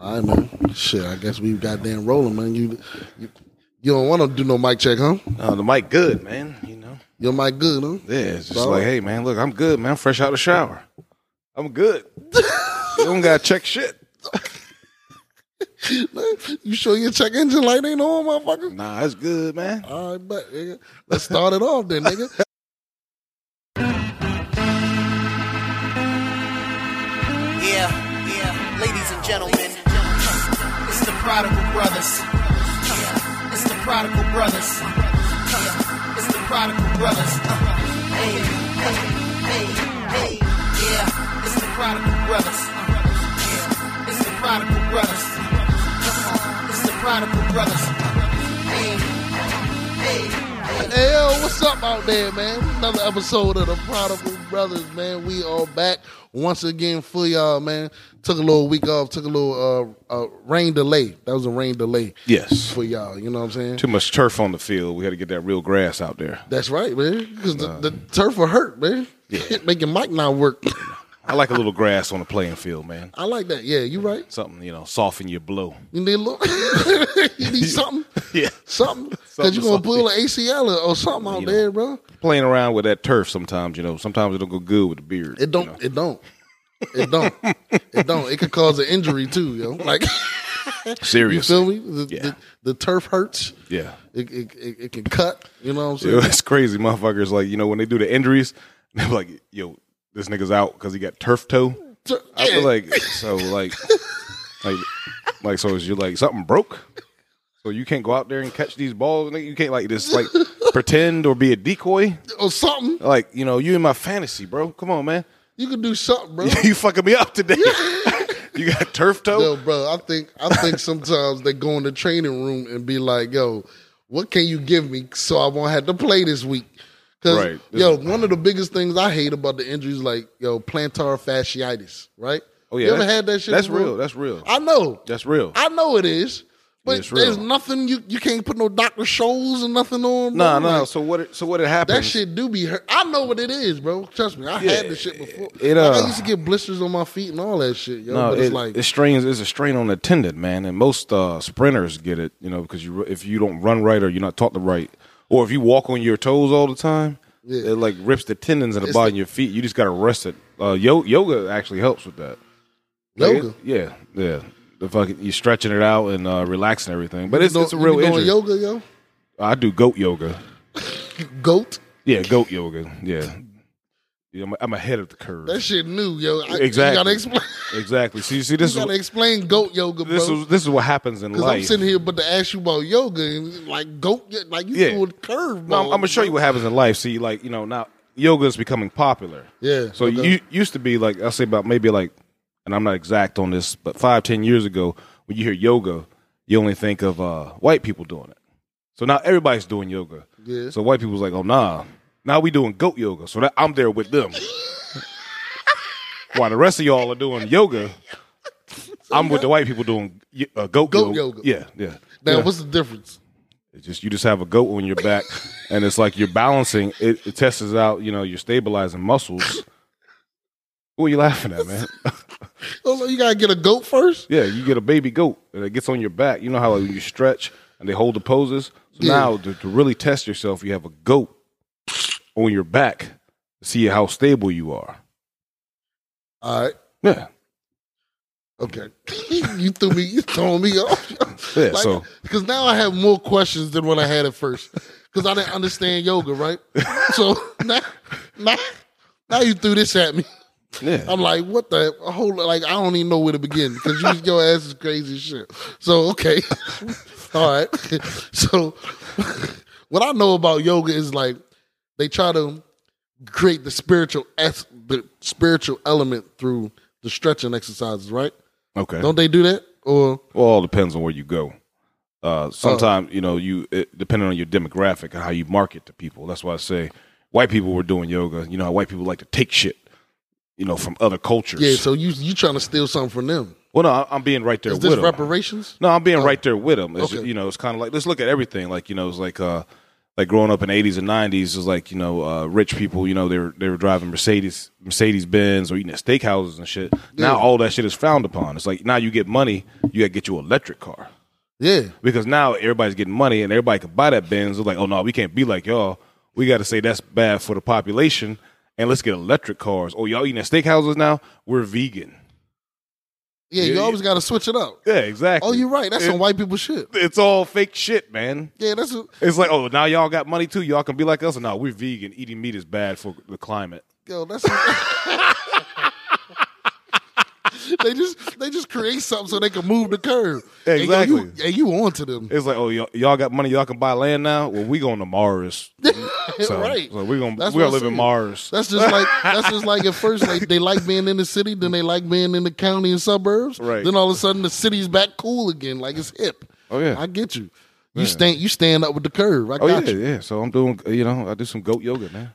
All right, know. Shit, I guess we goddamn rolling, man. You, you, you don't want to do no mic check, huh? Uh, the mic good, man. You know. Your mic good, huh? Yeah, it's just Bro. like, hey, man, look, I'm good, man. I'm fresh out of the shower. I'm good. you don't gotta check shit. You sure your check engine light ain't on, motherfucker? Nah, it's good, man. All right, but nigga. let's start it off then, nigga. Yeah, yeah, ladies and gentlemen, it's the Prodigal Brothers. It's the Prodigal Brothers. It's the Prodigal Brothers. Hey, hey, hey, hey, yeah, it's the Prodigal Brothers. It's the Prodigal Brothers. It's the Prodigal Brothers. Hey, hey, hey. Yo, what's up out there, man? Another episode of the Prodigal Brothers, man. We are back once again for y'all, man. Took a little week off, took a little uh, uh, rain delay. That was a rain delay Yes. for y'all, you know what I'm saying? Too much turf on the field. We had to get that real grass out there. That's right, man. Because the, the turf will hurt, man. Yeah. Making Mike not work. I like a little grass on the playing field, man. I like that. Yeah, you right. Something, you know, soften your blow. You need a little. you need something. Yeah. Something. Because you're going to to pull an ACL or, or something out know. there, bro. Playing around with that turf sometimes, you know, sometimes it don't go good with the beard. It don't. you know. It don't. It don't. it don't. It could cause an injury too, yo. Like you Seriously. feel me? The, Yeah. the, the turf hurts. Yeah. It, it, it, it can cut. You know what I'm Yo, saying? it's crazy, motherfuckers. Like, you know, when they do the injuries, they're like, yo, this nigga's out because he got turf toe. Tur- I feel like so like like like so is you like something broke? So you can't go out there and catch these balls. You can't like just like pretend or be a decoy. or something. Like you know you in my fantasy, bro. Come on, man. You can do something, bro. you fucking me up today. you got turf toe. Yo, bro, I think I think sometimes they go in the training room and be like, "Yo, what can you give me so I won't have to play this week?" Because Right. yo, one of the biggest things I hate about the injuries, like yo, plantar fasciitis, right? Oh yeah, you ever had that shit? That's before? real. That's real. I know, That's real. I know it is, but It's real. there's nothing you you can't put no Doctor Scholl's and nothing on. Bro. Nah, nah. Like, So what? It, so what? It happens? that shit do be hurt. I know what it is, bro. Trust me, I Yeah, had this shit before. it, Like, uh, I used to get blisters on my feet and all that shit, yo. No, but it's it, like it strains. It's a strain on the tendon, man. And most uh, sprinters get it, you know, because you if you don't run right or you're not taught to right, or if you walk on your toes all the time, Yeah. it like rips the tendons in the It's bottom the- of your feet. You just got to rest it. Uh, yo- yoga actually helps with that. Yoga. yeah, yeah. The fucking you stretching it out and uh, relaxing everything, but You it's, it's a real doing injury. yoga, yo. I do goat yoga. Goat. Yeah, goat yoga. Yeah, yeah I'm, I'm ahead of the curve. That shit new, yo. I, Exactly. You gotta explain. exactly. See, see, this is gotta explain goat yoga, bro. this is this is what happens in Because I'm sitting here, but to ask you about yoga and like goat, like you Yeah. doing curve. No, I'm, I'm gonna show you what happens in life. See, like you know, now yoga is becoming popular. Yeah. So okay. you used to be like I'll say about maybe like, and I'm not exact on this, but five ten years ago, when you hear yoga, you only think of uh, white people doing it. So now everybody's doing yoga. Yeah. So white people's like, oh nah, now we doing goat yoga. So that I'm there with them. While the rest of y'all are doing yoga, I'm with the white people doing uh, goat, Goat yoga. yoga. Yeah, yeah. now, yeah. what's the difference? It's just you just have a goat on your back, and it's like you're balancing. It, it tests out, you know, you're stabilizing muscles. What are you laughing at, man? Oh, you gotta get a goat first. yeah, you get a baby goat, and it gets on your back. You know how you stretch and they hold the poses. So Yeah. now to, to really test yourself, you have a goat on your back to see how stable you are. All right. Yeah, Okay. you threw me. You throwing me off. Yeah, so- because now I have more questions than when I had at first. Because I didn't understand yoga, right? So now, now, now you threw this at me. Yeah. I'm like, what the a whole like I don't even know where to begin because you, your ass is crazy shit. So okay, all right. So what I know about yoga is like they try to create the spiritual the spiritual element through the stretching exercises, right? Okay. Don't they do that? Or Well, all depends on where you go. Uh, sometimes you know you it, depending on your demographic and how you market to people. That's why I say white people were doing yoga. You know how white people like to take shit, you know, from other cultures. yeah, so you you trying to steal something from them? well, no, I'm being right there Is with them. This reparations? No, I'm being right there with them. It's okay. you know, it's kind of like let's look at everything. Like you know, it's like uh, like growing up in the eighties and nineties was like, you know, uh, rich people, you know, they were they were driving Mercedes Mercedes Benz or eating at steakhouses and shit. Now Yeah. all that shit is frowned upon. It's like now you get money, you gotta get you an electric car. Yeah. Because now everybody's getting money and everybody can buy that Benz. It's like, oh no, we can't be like y'all. We got to say that's bad for the population, and let's get electric cars. Oh, y'all eating at steakhouses now? We're vegan. Yeah, Yeah, you always got to switch it up. Yeah, exactly. Oh, you're right. That's It- some white people shit. It's all fake shit, man. Yeah, that's a, It's like, oh, now y'all got money too. Y'all can be like us. No, we're vegan. Eating meat is bad for the climate. yo. That's they just they just create something so they can move the curve. And, yo, Exactly. you, and you on to them. It's like, oh, y'all, y'all got money. Y'all can buy land now. Well, we going to Mars. So, Right. So we're gonna That's we're gonna live in. Mars. That's just like that's just like at first like they like being in the city, then they like being in the county and suburbs. Right. Then all of a sudden the city's back cool again, like it's hip. Oh, yeah. I get you. You stand you stand up with the curve. I oh got yeah, you. yeah. So I'm doing. You know, I do some goat yoga, man.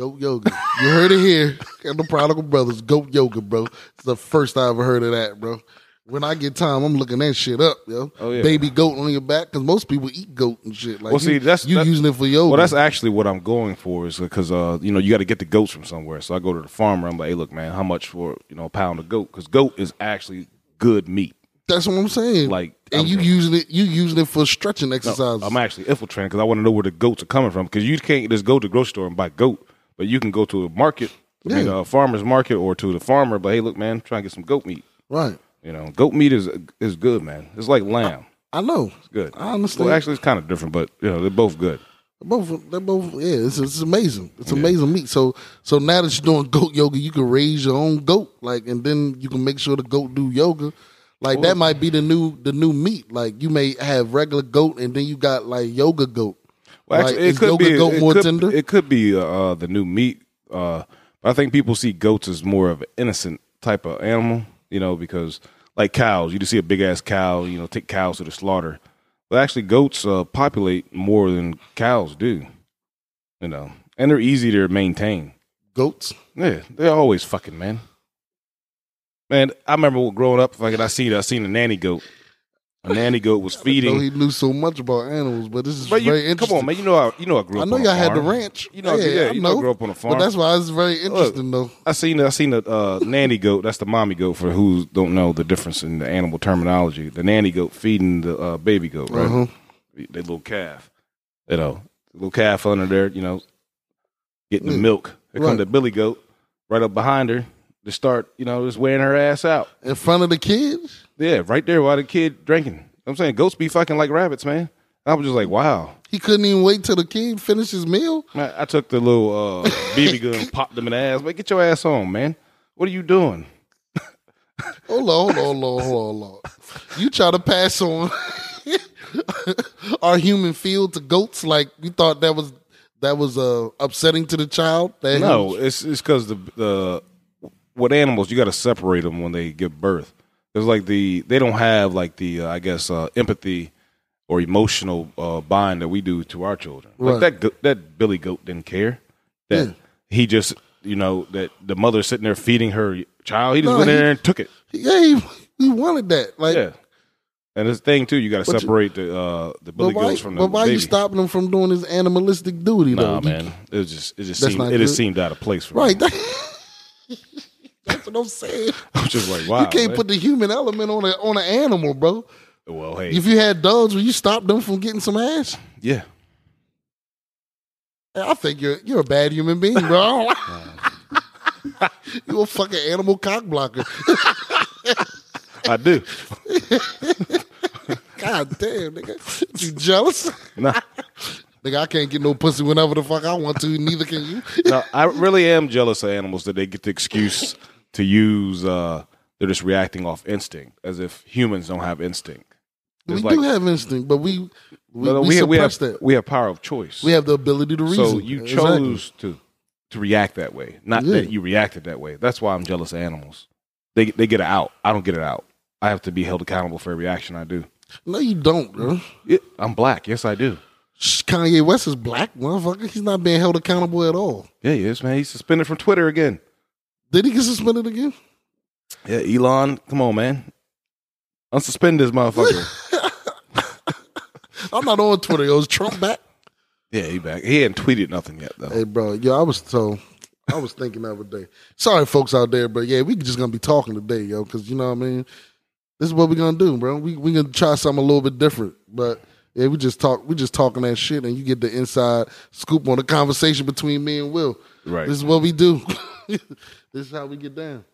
Goat yoga. You heard it here. And the Prodigal Brothers, goat yoga, bro. It's the first I ever heard of that, bro. When I get time, I'm looking that shit up, yo. Oh, yeah. Baby goat on your back, because most people eat goat and shit. Like, Well, see, you, that's- you using it for yoga. Well, that's actually what I'm going for is because uh, you know you got to get the goats from somewhere. So I go to the farmer. I'm like, hey, look, man, how much for you know a pound of goat? Because goat is actually good meat. That's what I'm saying. Like, and I'm- you using it, you using it for stretching exercises. I'm actually infiltrating because I want to know where the goats are coming from. Because you can't just go to the grocery store and buy goat, but you can go to a market, I mean, a farmer's market, or to the farmer. But hey, look, man, try and get some goat meat. right. You know, goat meat is is good, man. It's like lamb. I know. It's good. I understand. Well, actually, it's kind of different, but you know, they're both good. They're both, they're both, yeah. It's, it's amazing. It's amazing meat. So, so now that you're doing goat yoga, you can raise your own goat, like, and then you can make sure the goat do yoga. Like that might be the new, the new meat. Like you may have regular goat, and then you got like yoga goat. Well, actually, is yoga goat it more could, tender? It could be uh, uh, the new meat. Uh, I think people see goats as more of an innocent type of animal, you know, because like cows, you just see a big ass cow, you know, take cows to the slaughter. But actually, goats uh, populate more than cows do, you know, and they're easy to maintain. Goats. Yeah, they're always fucking man. Man, I remember growing up, like I seen I seen a nanny goat. A nanny goat was I know feeding. he knew so much about animals, but this is But you, very come interesting. on, man. You know, I, you know, I grew I up. know on a y'all had the ranch. You know, yeah, you know, I grew up on a farm. But that's why it's very interesting, though. I seen I seen the uh, nanny goat. That's the mommy goat for who don't know the difference in the animal terminology. The nanny goat feeding the uh, baby goat, right? Uh-huh. The little calf, you know, little calf under there, you know, getting the milk. Here right. come the billy goat right up behind her to start, you know, just wearing her ass out. In front of the kids. Yeah, right there while the kid drinking. I'm saying goats be fucking like rabbits, man. I was just like, wow. He couldn't even wait till the kid finished his meal. Man, I took the little uh, BB gun, popped them in the ass. But get your ass home, man. What are you doing? Hold on, hold on, hold on, hold on, hold on. You try to pass on our human feel to goats like you thought that was that was uh, upsetting to the child. That No, it's it's because the the with animals you got to separate them when they give birth. It's like the they don't have like the uh, I guess uh, empathy or emotional uh, bind that we do to our children. Like that that Billy goat didn't care that Yeah. he just you know that the mother sitting there feeding her child. He just No, went in there and took it. yeah, he, he wanted that. Like, Yeah. And this thing too, you got to But you- separate the uh, the billy why, goats from the but why baby. you stopping him from doing his animalistic duty? Nah, though? You- man, it was just it just seemed it just seemed out of place for me. That's what I'm saying. I'm just like, wow. you can't man. put the human element on a on an animal, bro. well, hey, If you had dogs, would you stop them from getting some ass? yeah. I think you're you're a bad human being, bro. you a fucking animal cock blocker. I do. God damn, nigga. You jealous? No, Nigga, I can't get no pussy whenever the fuck I want to, neither can you. no, I really am jealous of animals that they get the excuse to use. Uh, they're just reacting off instinct, as if humans don't have instinct. we It's do have instinct, but we we, No, no, we, have, we have suppress that. we have power of choice. We have the ability to reason. so you Exactly. chose to to react that way, not Yeah. that you reacted that way. That's why I'm jealous of animals. They they get it out. I don't get it out. I have to be held accountable for every action I do. No, you don't, bro. It, I'm black. Yes, I do. Kanye West is black, motherfucker. He's not being held accountable at all. Yeah, he is, man. He's suspended from Twitter again. Did he get suspended again? Yeah, Elon, come on, man. Unsuspend this motherfucker. I'm not on Twitter. Yo, is Trump back? Yeah, he back. He hadn't tweeted nothing yet though. Hey, bro, yo, I was so I was thinking the other day. Sorry, folks out there, but yeah, we just gonna be talking today, yo, because you know what I mean. This is what we're gonna do, bro. We we gonna try something a little bit different, but yeah, we just talk. We just talking that shit, and you get the inside scoop on the conversation between me and Will. Right. This is what we do. this is how we get down.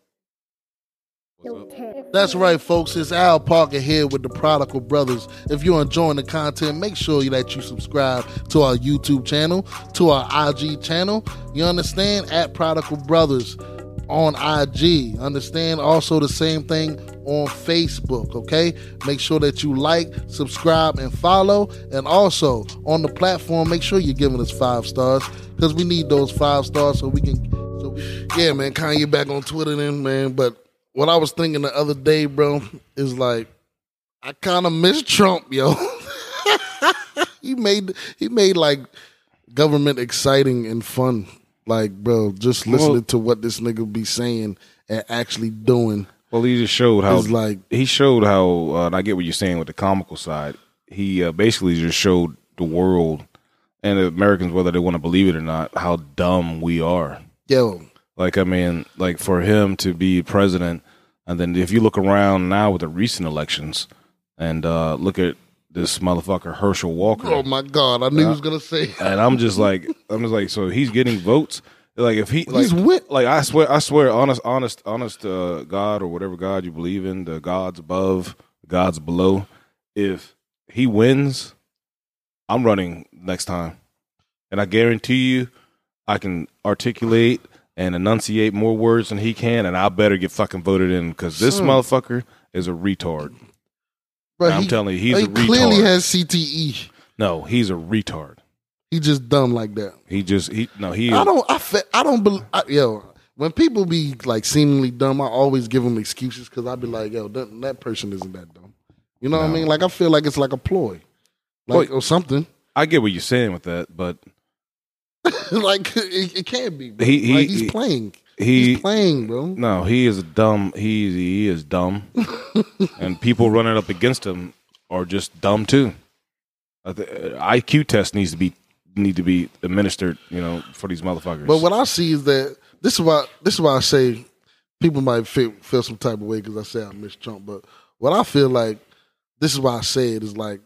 That's right, folks. It's Al Parker here with the Prodigal Brothers. If you're enjoying the content, make sure that you subscribe to our YouTube channel, to our IG channel. You understand? At Prodigal Brothers on IG. Understand? Also, the same thing on Facebook, okay? Make sure that you like, subscribe, and follow. And also, on the platform, make sure you're giving us five stars because we need those five stars so we can. So we, yeah, man, Kanye back on Twitter then, man. But what I was thinking the other day, bro, is like I kind of miss Trump, yo. he made he made like government exciting and fun. Like, bro, just listening Well- to what this nigga be saying and actually doing Well, he just showed how like he showed how, uh, and I get what you're saying with the comical side. He uh, basically just showed the world and the Americans, whether they want to believe it or not, how dumb we are. yo, Like, I mean, like for him to be president, and then if you look around now with the recent elections, and uh, look at this motherfucker Herschel Walker, oh my god, I knew he was gonna say and I'm just like, I'm just like, so he's getting votes. Like if he, like, He's wit- like I swear, I swear, honest, honest, honest, uh, God or whatever God you believe in, the gods above, gods below. If he wins, I'm running next time, and I guarantee you, I can articulate and enunciate more words than he can, and I better get fucking voted in because this Son. motherfucker is a retard. Bro, I'm he- telling you, he's he a retard. clearly has CTE. no, he's a retard. He just dumb like that. He just he no he. I don't. I fe- I don't believe. Yo, when people be like seemingly dumb, I always give them excuses because I'd be like, yo, that, that person isn't that dumb. You know what I mean? Like I feel like it's like a ploy, like or something. I get what you're saying with that, but like it, it can't be. He- he- like, he's he- playing. He he's playing, bro. no, he is dumb. He he is dumb, and people running up against him are just dumb too. I th- uh, IQ test needs to be need to be administered, you know, for these motherfuckers. But what I see is that this is why this is why I say people might feel, feel some type of way because I say I miss Trump. But what I feel like this is why I say it is like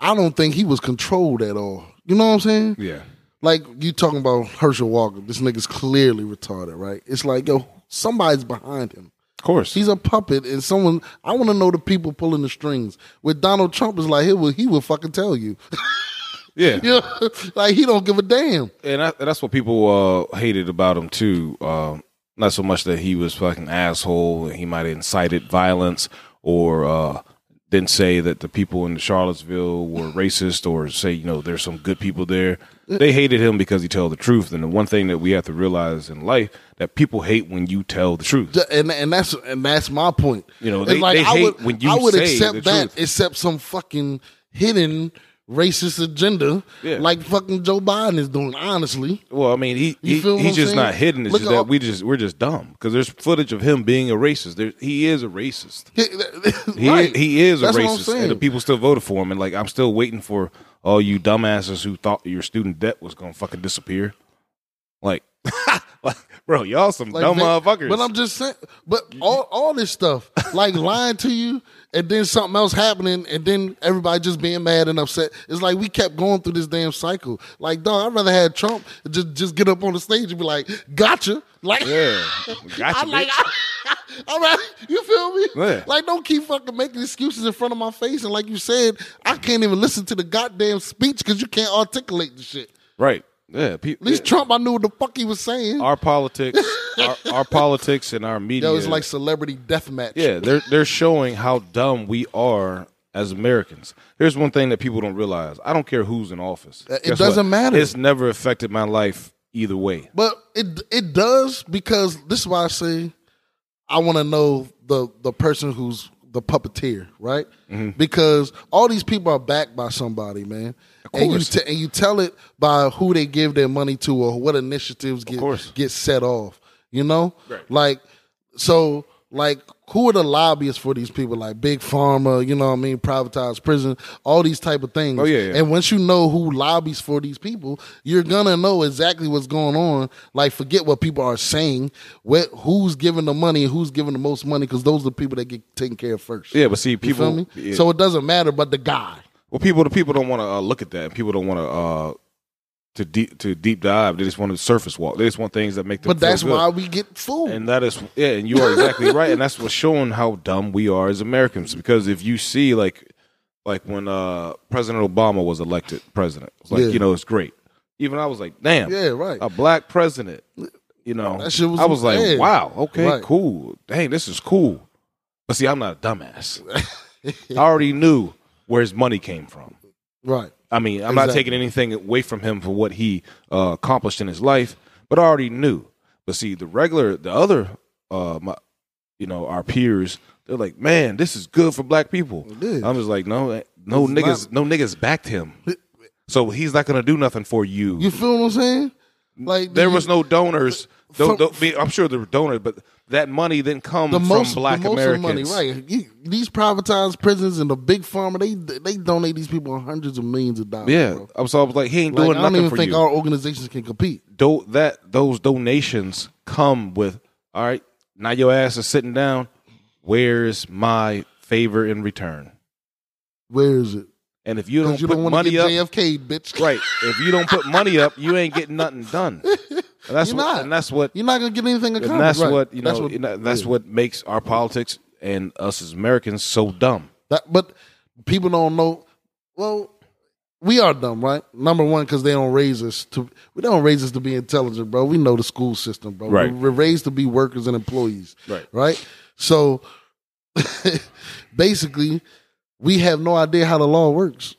I don't think he was controlled at all. You know what I'm saying? yeah, Like you talking about Herschel Walker, this nigga's clearly retarded, right? It's like yo, somebody's behind him. of course. He's a puppet, and someone. I want to know the people pulling the strings. With Donald Trump, is like he will he will fucking tell you. yeah, you know? like he don't give a damn. and, that, and that's what people uh, hated about him too. Uh, not so much that he was fucking asshole. And he might have incited violence or uh, didn't say that the people in Charlottesville were racist or say you know there's some good people there. They hated him because he told the truth. And the one thing that we have to realize in life that people hate when you tell the truth. and and that's and that's my point. You know, they- they I hate would, when you I would say accept the that, truth. except some fucking hidden racist agenda, Yeah. like fucking Joe Biden is doing. Honestly, Well, I mean, he, he he's just saying? not hidden. It's Look just that all- we just we're just dumb because there's footage of him being a racist. There, he is a racist. He right? he is a That's racist, and the people still voted for him. And like, I'm still waiting for all you dumbasses who thought your student debt was gonna fucking disappear. Like, like bro, y'all some Like, dumb they- motherfuckers. But I'm just saying, but all all this stuff, like lying to you, and then something else happening, and then everybody just being mad and upset. It's like we kept going through this damn cycle. Like, dog, I'd rather have Trump just just get up on the stage and be like, "Gotcha," like, yeah, gotcha. I like, bitch. all right, you feel me? Yeah. Like, don't keep fucking making excuses in front of my face. And like you said, I can't even listen to the goddamn speech because you can't articulate the shit. right. Yeah, pe- At least Trump, I knew what the fuck he was saying. our politics, our, our politics, and our media. Yo, it's like celebrity deathmatch. Yeah, they're they're showing how dumb we are as Americans. Here's one thing that people don't realize. I don't care who's in office. Uh, it Guess doesn't what? matter. It's never affected my life either way. But it it does because this is why I say I want to know the the person who's the puppeteer, right? Mm-hmm. Because all these people are backed by somebody, man. And you te- and you tell it by who they give their money to or what initiatives get get set off. You know, like so like who are the lobbyists for these people? Like big pharma, you know what I mean, privatized prison, all these type of things. Oh, yeah, yeah. And once you know who lobbies for these people, you're gonna know exactly what's going on. Like forget what people are saying, what who's giving the money, and who's giving the most money, because those are the people that get taken care of first. Yeah, but see, people. yeah. So it doesn't matter, but the guy. well, people, the people don't want to uh, look at that. People don't want to uh, to deep to deep dive. They just want to surface walk. They just want things that make them. But feel that's good. why we get fooled. And that is, yeah, and you are exactly right, and that's what's showing how dumb we are as Americans. Because if you see, like, like when uh, President Obama was elected president, like Yeah. you know, it's great. Even I was like, damn, yeah, right. a black president. You know, That shit was- I was like, wow, okay, Right. cool. Dang, this is cool. But see, I'm not a dumbass. I already knew where his money came from. right. I mean, I'm not taking anything away from him for what he uh, accomplished in his life, but I already knew. But see, the regular, the other, uh, my, you know, our peers, they're like, man, this is good for black people. It is. I'm just like, no, eh, no It's niggas, no niggas backed him, so he's not gonna do nothing for you. You feel what I'm saying? Like there was no donors. From- Don't, don't I'm sure there were donors, but that money didn't come the from most black the most Americans. money, right? You, these privatized prisons and the big pharma, they they donate these people hundreds of millions of dollars. Yeah, bro. I was, I was like, he ain't Like, doing I don't nothing even think you. our organizations can compete. do, that those donations come with all right now your ass is sitting down where's my favor in return Where is it? and if you don't you put don't money get up JFK, bitch. right if you don't put money up you ain't getting nothing done and that's You're what not. and that's what You're not gonna get anything accomplished. and that's right. what you know That's what, you know, that's yeah. what makes our politics and us as Americans so dumb That, but people don't know. Well, we are dumb, right? Number one, because they don't raise us to. We don't raise us to be intelligent, bro. We know the school system, bro. Right. We're raised to be workers and employees, Right. Right. So, basically, we have no idea how the law works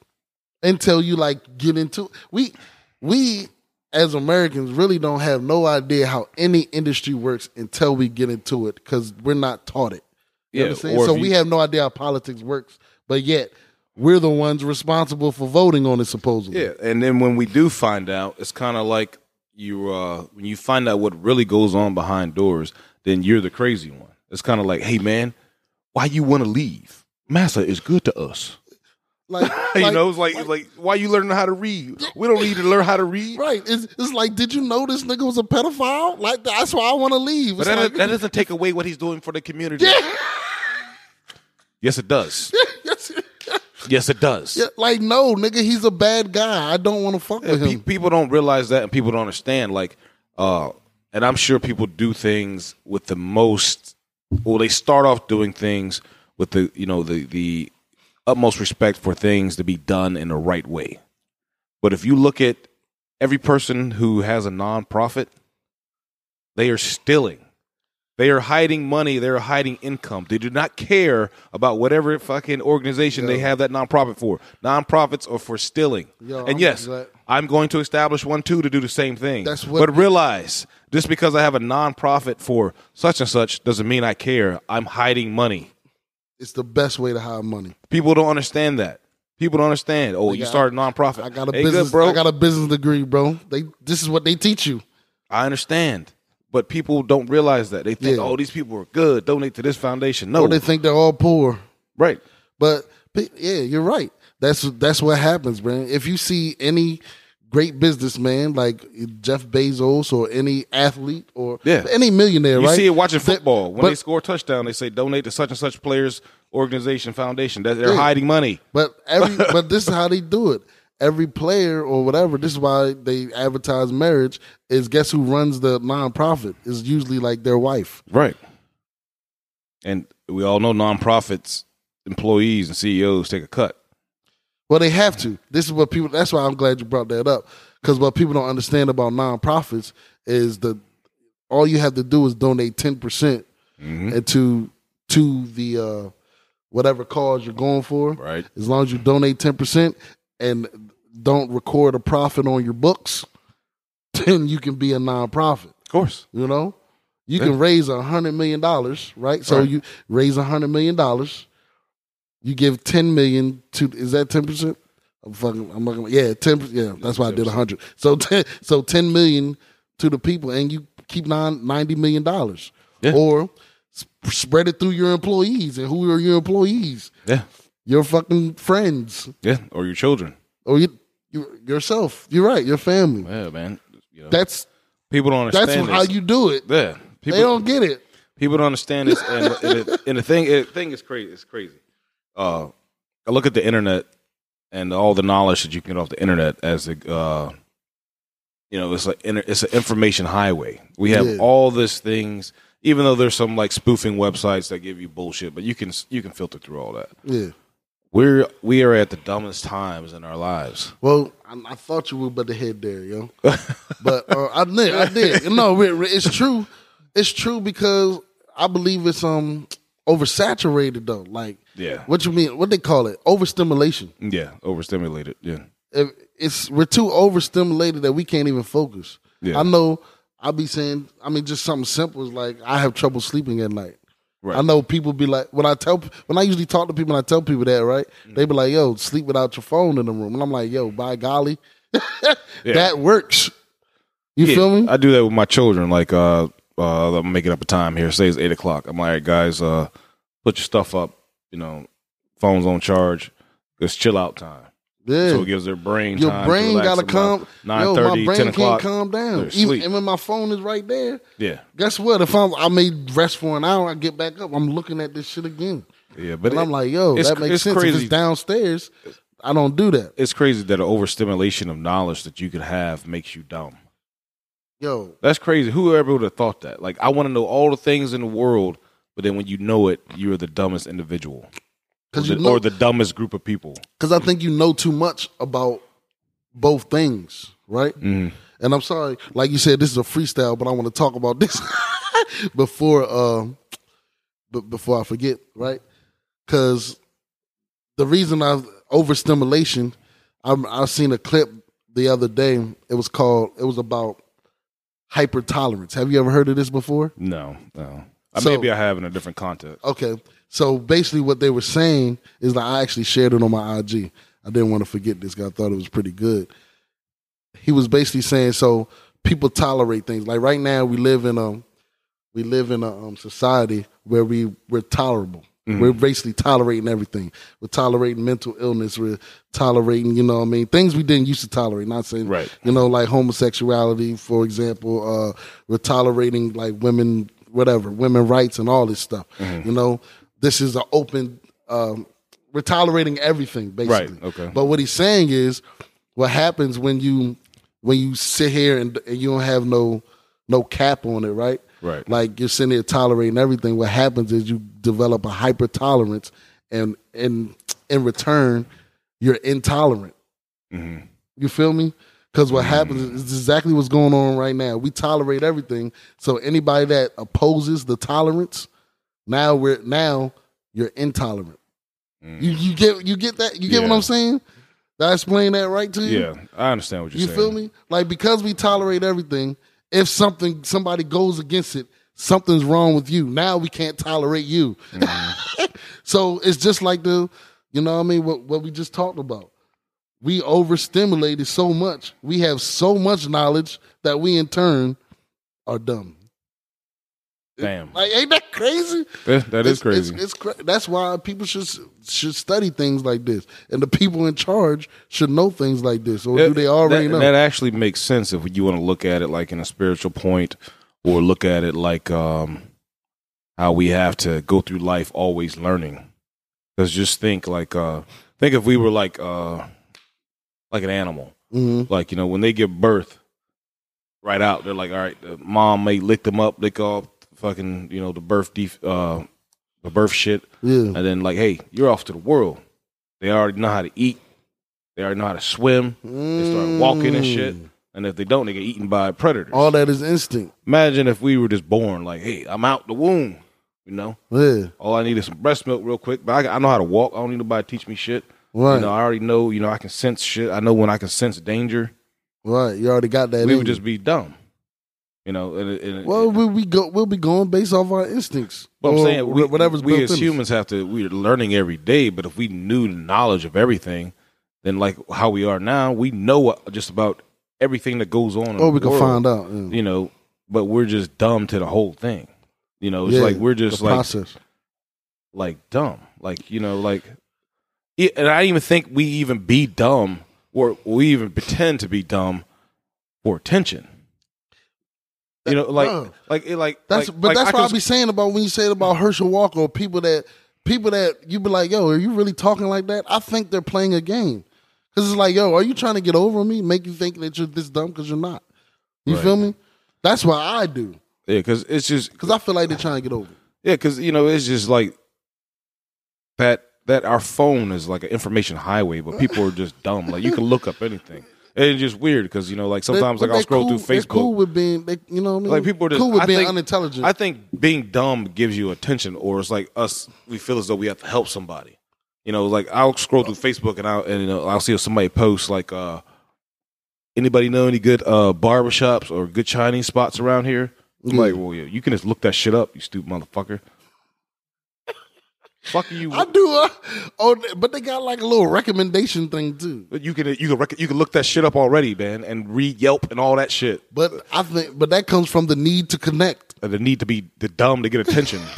until you like get into we we as Americans really don't have no idea how any industry works until we get into it because we're not taught it. You Yeah, understand? So if we have no idea how politics works, but yet we're the ones responsible for voting on it. Supposedly, Yeah, and then when we do find out, it's kind of like you uh, when you find out what really goes on behind doors, then you're the crazy one. It's kind of like, hey man, why you want to leave? Massa is good to us. Like, you like- know, it's like, like why you learning how to read? We don't need to learn how to read. right? It's, it's like, did you know this nigga was a pedophile? Like that's why I want to leave. But that, like, that doesn't take away what he's doing for the community. Yes, it does. Yes, it does. Yeah, like no, nigga, he's a bad guy. I don't want to fuck Yeah, with pe- him. people don't realize that, and people don't understand. Like, uh, and I'm sure people do things with the most. Well, they start off doing things with the you know the the utmost respect for things to be done in the right way. But if you look at every person who has a nonprofit, they are stealing. They are hiding money. They are hiding income. They do not care about whatever fucking organization they have that nonprofit for. Nonprofits are for stealing. Yo, and I'm yes, glad- I'm going to establish one too to do the same thing. That's what- but realize just because I have a nonprofit for such and such doesn't mean I care. I'm hiding money. It's the best way to hide money. People don't understand that. People don't understand. Oh, you got- started a nonprofit. I got a hey, business, good, bro. I got a business degree, bro. They this is what they teach you. I understand. But people don't realize that. They think, Yeah. oh, these people are good. Donate to this foundation. No. Or they think they're all poor. right. But pe- yeah, you're right. That's that's what happens, man. If you see any great businessman like Jeff Bezos or any athlete or Yeah. any millionaire, right? You right? see it watching football. When but, they score a touchdown, they say donate to such and such players organization foundation. That they're Yeah. hiding money. But every but this is how they do it. Every player or whatever, this is why they advertise marriage. Is guess who runs the nonprofit? Is usually like their wife. Right. And we all know nonprofits, employees and CEOs take a cut. Well, they have to. This is what people. That's why I'm glad you brought that up. Because what people don't understand about nonprofits is the all you have to do is donate ten percent into to to the uh, whatever cause you're going for. Right. As long as you donate ten percent and don't record a profit on your books, then you can be a nonprofit. Of course. You know, you can raise a hundred million dollars, right? So Right. you raise a hundred million dollars. You give ten million to is that ten percent? I'm fucking. I'm gonna. Yeah, ten. Yeah, that's why I did a hundred. So ten. So ten million to the people, and you keep nine, ninety million dollars. Yeah. Or S- Spread it through your employees, and who are your employees? Yeah, Your fucking friends, yeah, or your children. or you, you yourself. You're right. Your family. Yeah, man. You know, That's people don't understand. that's understand. how you do it. Yeah, people they don't get it. people don't understand this, and, and, it, and the thing, it, thing is crazy. It's crazy. Uh, I look at the internet and all the knowledge that you can get off the internet as a, uh, you know, it's like it's an information highway. We have Yeah. all these things, even though there's some like spoofing websites that give you bullshit, but you can you can filter through all that. Yeah. We're we are at the dumbest times in our lives. Well, I, I thought you were about to head there, yo. but uh, I did. I did. No, it- it- it's true. It's true because I believe it's um oversaturated though. Like, Yeah, what you mean? What they call it? Overstimulation. yeah, overstimulated. Yeah, If it's we're too overstimulated that we can't even focus. Yeah. I know. I be saying. I mean, just something simple is like I have trouble sleeping at night. right. I know people be like when I tell when I usually talk to people and I tell people that right, Mm. they be like, "Yo, sleep without your phone in the room," and I'm like, "Yo, by golly, Yeah. that works." You Yeah, feel me? I do that with my children. Like, uh, uh, I'm making up a time here. Say it's eight o'clock. I'm like, all right, guys, uh, put your stuff up. You know, phones on charge. It's chill out time. yeah, So it gives their brain your brain to gotta calm. Nine thirty, ten can't o'clock. calm down. Even and when my phone is right there, Yeah, guess what? If I'm I may rest for an hour, I get back up. I'm looking at this shit again, yeah. But and it- I'm like, "Yo, that makes sense." If it's downstairs, I don't do that. it's crazy that an overstimulation of knowledge that you could have makes you dumb. Yo, That's crazy. Whoever would have thought that? Like, I want to know all the things in the world, but then when you know it, you're the dumbest individual, or the, know, or the dumbest group of people. because I think you know too much about both things, right? Mhm. And I'm sorry, like you said, this is a freestyle, but I want to talk about this before, um, but before I forget, right? Because the reason I've overstimulation, I'm, I've seen a clip the other day. It was called. It was about hypertolerance. Have you ever heard of this before? No, no. Uh, So- maybe I have in a different context. Okay. So basically, what they were saying is that I actually shared it on my IG. I didn't want to forget this guy. I thought it was pretty good. He was basically saying so people tolerate things. Like right now, we live in a we live in a um, society where we we're tolerable. We're basically tolerating everything. We're tolerating mental illness. We're tolerating, you know, what I mean, things we didn't used to tolerate. Not saying, Right. you know, like homosexuality, for example. Uh, we're tolerating like women, whatever, women rights and all this stuff. Mm-hmm. You know, this is an open. Um, we're tolerating everything, basically. Right, okay. But what he's saying is, what happens when you when you sit here and, and you don't have no no cap on it, right? Right. Like you're sitting there tolerating everything. What happens is you develop a hyper tolerance, and in in return, you're intolerant. hmm You feel me? Because what happens is exactly what's going on right now. We tolerate everything. So anybody that opposes the tolerance, now we're now you're intolerant. You you get you get that? You get what Mm. I'm saying? Did I explain that right to you? Yeah, I understand what you're You saying. feel me? Like because we tolerate everything, if something somebody goes against it, something's wrong with you. Now we can't tolerate you. Mm-hmm. so it's just like the, you know what I mean, what what we just talked about. We overstimulated so much. We have so much knowledge that we in turn are dumb. Damn, Like ain't that crazy? that, that is crazy. It's, it's cra- that's why people should should study things like this, and the people in charge should know things like this, or do they already that, know? That actually makes sense if you want to look at it like in a spiritual point, or look at it like um, how we have to go through life always learning. Because just think like uh, think if we were like uh, like an animal, hmm like you know when they give birth, right out they're like, all right, the mom may lick them up, lick off fucking you know the birth def- uh, the birth shit, Yeah. and then like, hey, you're off to the world. They already know how to eat. They already know how to swim. They start walking and shit. Mm. And if they don't, they get eaten by predators. All that is instinct. Imagine if we were just born like, hey, I'm out the womb. You know, Yeah. all I need is some breast milk real quick. But I, I know how to walk. I don't need nobody to teach me shit. Right. You know, I already know. You know, I can sense shit. I know when I can sense danger. right. You already got that. we in would you. just be dumb. You know, and, and well, we, we go. We'll be going based off our instincts. But I'm saying we, whatever's we as in humans have to we're learning every day. But if we knew the knowledge of everything, then like how we are now, we know just about everything that goes on. the we can world, find out. yeah. You know, but we're just dumb to the whole thing. You know, it's Yeah, like we're just like process. like dumb. Like you know, like and I even think we even be dumb or we even pretend to be dumb for attention. You know, like Bruh. like it, like That's like, but like that's I what I be saying about when you say it about Herschel Walker or people that people that you be like, yo, are you really talking like that? I think they're playing a game because it's like, yo, are you trying to get over me? Make you think that you're this dumb because you're not. You Right. feel me? That's what I do yeah, because it's just because I feel like they're trying to get over. Yeah, because you know it's just like that. That our phone is like an information highway, but people are just dumb. Like you can look up anything. It's just weird because you know, like sometimes They- like I'll scroll cool, through Facebook. Cool with being, they, you know what I mean? Like people are just cool with I being think- unintelligent. I think being dumb gives you attention, or it's like us. We feel as though we have to help somebody. You know, like I'll scroll through Facebook and I will and you know I'll see somebody post like, uh anybody know any good uh barbershops or good Chinese spots around here? I'm Yeah. like, well, yeah, you can just look that shit up, you stupid motherfucker. Fuck you. I do. Uh, oh, but they got like a little recommendation thing too. But you can you can rec- you can look that shit up already, man, and read Yelp and all that shit. But I think, but that comes from the need to connect. Uh, The need to be the dumb to get attention.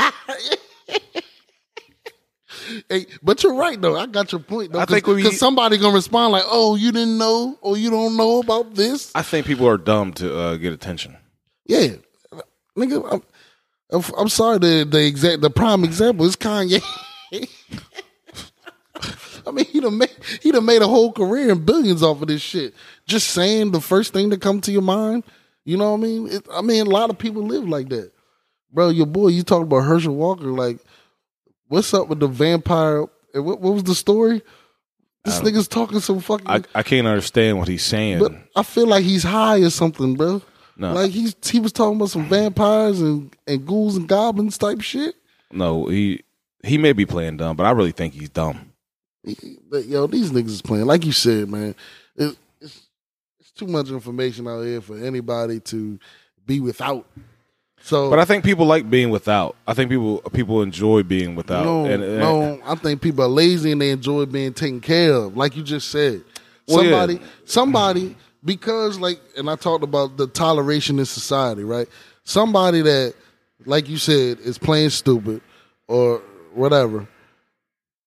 Hey, but you're right though. I got your point though. I think because somebody gonna respond like, "Oh, you didn't know, or you don't know about this." I think people are dumb to uh, get attention. Yeah, nigga. I'm, I'm, I'm sorry. The the exact the prime example is Kanye. I mean, he done made he done made a whole career and billions off of this shit. Just saying the first thing that come to your mind. You know what I mean? It, I mean, a lot of people live like that, bro. Your boy, you talking about Herschel Walker? Like, what's up with the vampire? and What, what was the story? This nigga's talking some fucking. I, I can't understand what he's saying. but I feel like he's high or something, bro. No. Like he's he was talking about some vampires and, and ghouls and goblins type shit. no, he he may be playing dumb, but I really think he's dumb. He- but, yo, these niggas is playing. Like you said, man, it, it's it's too much information out here for anybody to be without. So, But I think people like being without. I think people people enjoy being without. no, and, and- no, I think people are lazy and they enjoy being taken care of. Like you just said, Well, yeah. somebody, somebody, because like, and I talked about the toleration in society, right? Somebody that, like you said, is playing stupid or whatever.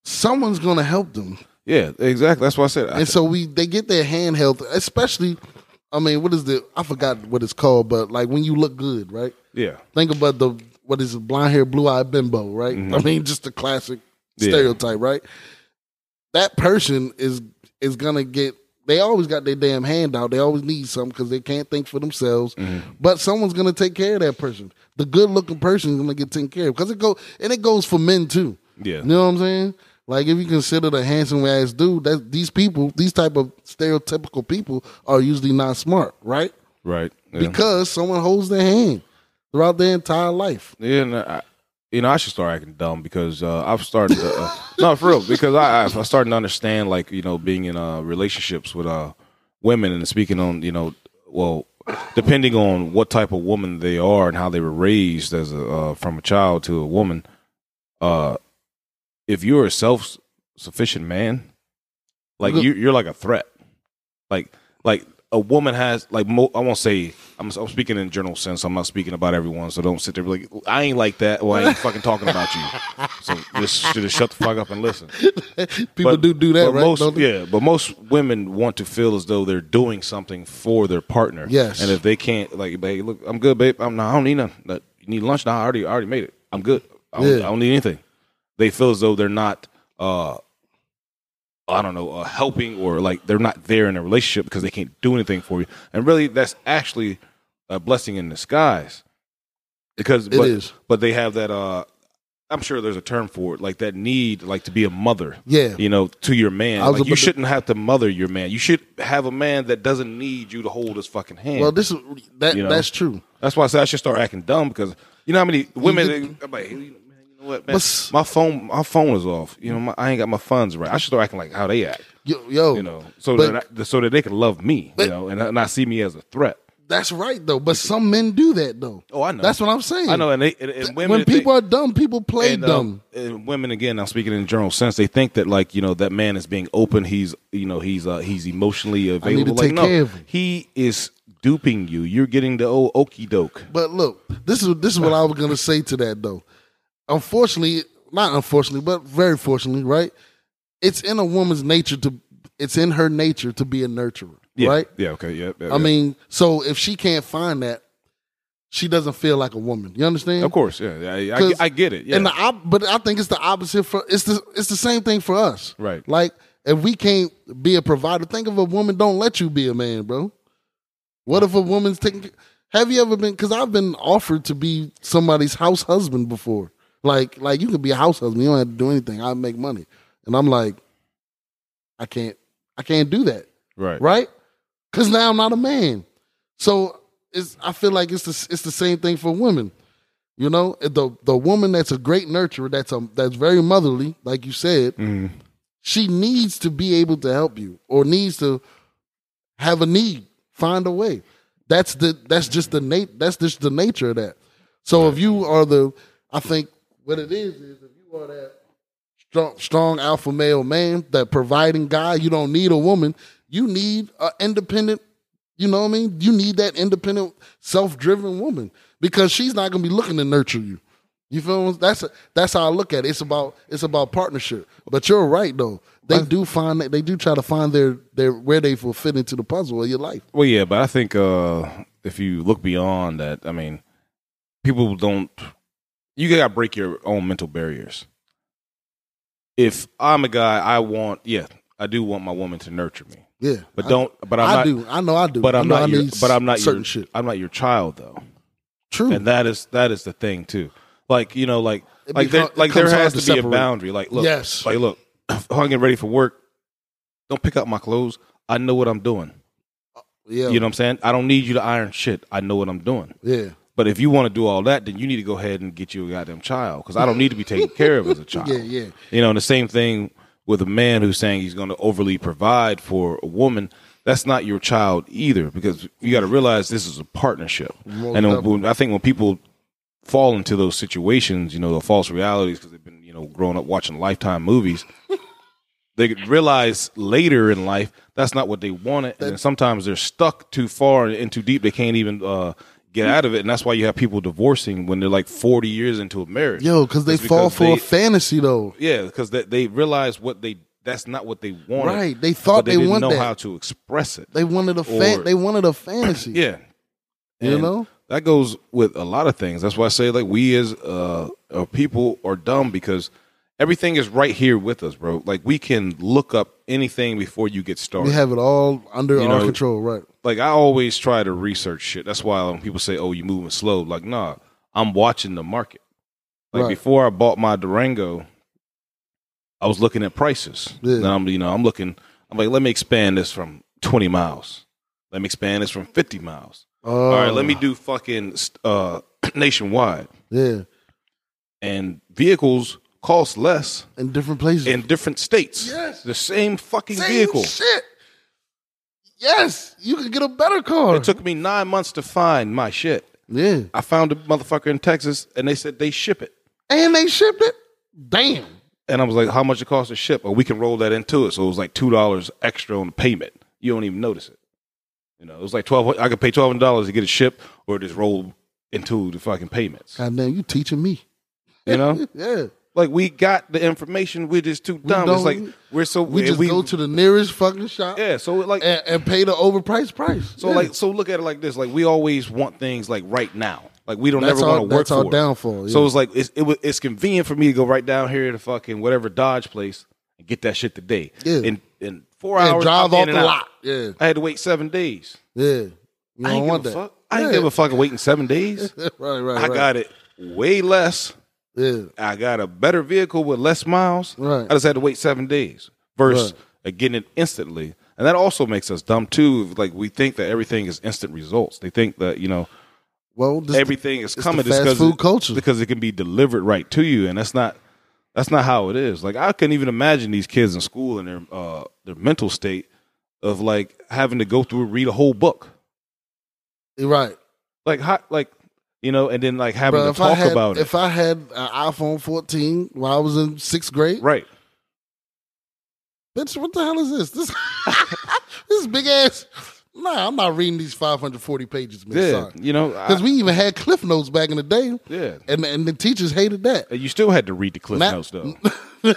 Someone's gonna help them. yeah, exactly. That's what I said. I and so we they get their hand held, especially. I mean, what is the? I forgot what it's called, but like when you look good, right? yeah, Think about the what is it, blonde hair, blue eyed bimbo, right? I mean, just the classic Mm-hmm. Yeah. stereotype, right? That person is is gonna get. They always got their damn hand out. They always need something because they can't think for themselves. Mm-hmm. But someone's gonna take care of that person. The good looking person is gonna get taken care of because it go and it goes for men too. yeah, You know what I'm saying? Like if you consider the handsome ass dude, that these people, these type of stereotypical people are usually not smart, right? right. Yeah. Because someone holds their hand throughout their entire life. Yeah, and I, you know, I should start acting dumb because uh, I've started. To, uh, no, for real, because I I started to understand, like you know, being in uh, relationships with uh, women and speaking on, you know, well, depending on what type of woman they are and how they were raised as a uh, from a child to a woman, uh, if you're a self sufficient man, like you, you're like a threat. Like like a woman has like mo- I won't say I'm, I'm speaking in general sense. I'm not speaking about everyone, so don't sit there like I ain't like that. Well, I ain't fucking talking about you. So just, just shut the fuck up and listen. People But- do do that, right? Most, yeah, but most women want to feel as though they're doing something for their partner. Yes. and if they can't, like, babe, look, I'm good, babe. I'm not. I don't need nothing. You need lunch? No, I already, I already made it. I'm good. I don't, Yeah. I don't need anything. They feel as though they're not. uh I don't know, uh, helping or like they're not there in a relationship because they can't do anything for you. And really, that's actually a blessing in disguise. Because It but, is. but they have that. uh I'm sure there's a term for it, like that need, like to be a mother. Yeah. you know, to your man. Like you shouldn't have to mother your man. You should have a man that doesn't need you to hold his fucking hand. Well, this is that. You know? That's true. That's why I said I should start acting dumb because you know how many women. I'm like, hey, man, you know what, man? My phone, my phone is off. You know, my, I ain't got my funds right. I should start acting like how they act. Yo, yo You know, so But- that I, so that they can love me. But- you know, and not- not see me as a threat. that's right though. But some men do that though. Oh, I know. That's what I'm saying. I know, and they and, and women when if they- people are dumb, people play and, dumb. um, and women again, I'm speaking in general sense. They think that like you know that man is being open. He's you know he's uh, he's emotionally available. to like take no, care of him. he is duping you. You're getting the old okey doke. But look, this is this is what I was gonna say to that though. Unfortunately, not unfortunately, but very fortunately, right? It's in a woman's nature to it's in her nature to be a nurturer, Yeah. right? Yeah. Okay. Yeah. yeah, I yeah. mean, so if she can't find that, she doesn't feel like a woman. You understand? of course. Yeah. yeah I, I, I get it. Yeah. And the op- but I think it's the opposite for it's the it's the same thing for us. Right. Like if we can't be a provider, think of a woman don't let you be a man, bro. What if a woman's taking have you ever been cuz I've been offered to be somebody's house husband before. Like like you could be a house husband, you don't have to do anything. I make money. And I'm like I can't I can't do that right. right? Because now I'm not a man. So it's I feel like it's the it's the same thing for women. You know, the the woman that's a great nurturer, that's a that's very motherly, like you said, Mhm. she needs to be able to help you or needs to have a need, find a way. That's the that's just the nat that's just the nature of that. So if you are the I think what it is is if you are that strong strong alpha male man, that providing guy, you don't need a woman. You need an independent, you know what I mean? You need that independent, self-driven woman because she's not gonna be looking to nurture you. You feel me? That's that's how I look at it. It's about it's about partnership. But you're right though. They do find that they do try to find their their where they will fit into the puzzle of your life. Well, yeah, but I think uh, if you look beyond that, I mean, people don't. You got to break your own mental barriers. If I'm a guy, I want, yeah, I do want my woman to nurture me, Yeah, but don't. But I'm I not. do. I know I do. But I I'm not. I Your, but I'm not certain your. shit. I'm not your child though, True. and that is that is the thing too. Like you know, like It like there, like there has to to, be a boundary. Like look, Yes. like look, I'm getting ready for work, don't pick up my clothes. I know what I'm doing. Uh, yeah. You know what I'm saying? I don't need you to iron shit. I know what I'm doing. Yeah. But if you want to do all that, then you need to go ahead and get you a goddamn child because I don't need to be taken care of as a child. Yeah. Yeah. You know, and the same thing with a man who's saying he's going to overly provide for a woman. That's not your child either because you got to realize this is a partnership. And when- I think when people fall into those situations, you know, the false realities because they've been, you know, growing up watching Lifetime movies, they realize later in life that's not what they wanted, and sometimes they're stuck too far and too deep. They can't even uh, get out of it, and that's why you have people divorcing when they're like forty years into a marriage. Yo, because they It's fall for they- a fantasy though. yeah, because they, they realize what they that's not what they wanted. Right, they thought they, they didn't want know that. how to express it. They wanted a fan. Or- They wanted a fantasy. Yeah, You know? that goes with a lot of things. That's why I say like we as uh, uh people are dumb because everything is right here with us, bro. Like we can look up anything before you get started. We have it all under You our know, control. Right. Like I always try to research shit. That's why when people say, "Oh, you moving slow," like, nah, I'm watching the market. Like Right. before I bought my Durango, I was looking at prices. Yeah. Now I'm, you know, I'm looking. I'm like, let me expand this from 20 miles. Let me expand this from 50 miles. Oh, All right, let me do fucking uh, nationwide. Yeah. And vehicles cost less In different places. in different states. Yes. the same fucking Same vehicle. Shit. Yes, you could get a better car. It took me nine months to find my shit. yeah, I found a motherfucker in Texas, and they said they ship it. and they shipped it. Damn. And I was like, "How much it costs to ship?" Or we can roll that into it. So it was like two dollars extra on the payment. You don't even notice it. You know, it was like twelve. I could pay twelve dollars to get it shipped, or just roll into the fucking payments. God damn, you teaching me. You know, yeah. Like we got the information. We're just too dumb. It's like we're so We just go to the nearest fucking shop yeah. So like and, and pay the overpriced price. so Yeah. like so look at it like this. Like we always want things like right now. Like we don't That's never our- want to work that's for it. downfall, So it's like it's it, it's convenient for me to go right down here to fucking whatever Dodge place and get that shit today. Yeah. In in four and hours, drive off the lot. Yeah, I had to wait seven days. yeah. You I don't want give a that. fuck. I ain't Yeah. give a fuck waiting seven days. right, right, I right. got it way less. Yeah, I got a better vehicle with less miles. Right. I just had to wait seven days versus Right. getting it instantly. And that also makes us dumb too. Like we think that everything is instant results. They think that you know well, everything is the coming fast because food it, culture. because it can be delivered right to you, and that's not that's not how it is. Like I couldn't even imagine these kids in school and their uh, their mental state of like having to go through and read a whole book, right. like how, like you know, and then like having Bro, to talk had about it. if I had an iPhone 14 while I was in sixth grade, Right. bitch, what the hell is this? This this big ass Nah, I'm not reading these 540 pages, man. Yeah, Sorry. you know, Because we even had cliff notes back in the day. Yeah. And and the teachers hated that. you still had to read the cliff Now- notes though.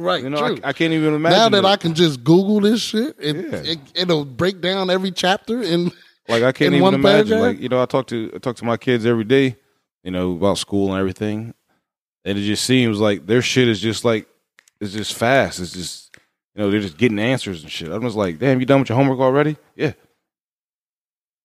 Right. You know, true. I, I can't even imagine. now that. I can just Google this shit, it, Yeah. it it'll break down every chapter and Like I can't in even imagine. paragraph? Like you know, I talk to I talk to my kids every day, you know, about school and everything, and it just seems like their shit is just like it's just fast. It's just you know they're just getting answers and shit. I'm just like, damn, you done with your homework already? Yeah.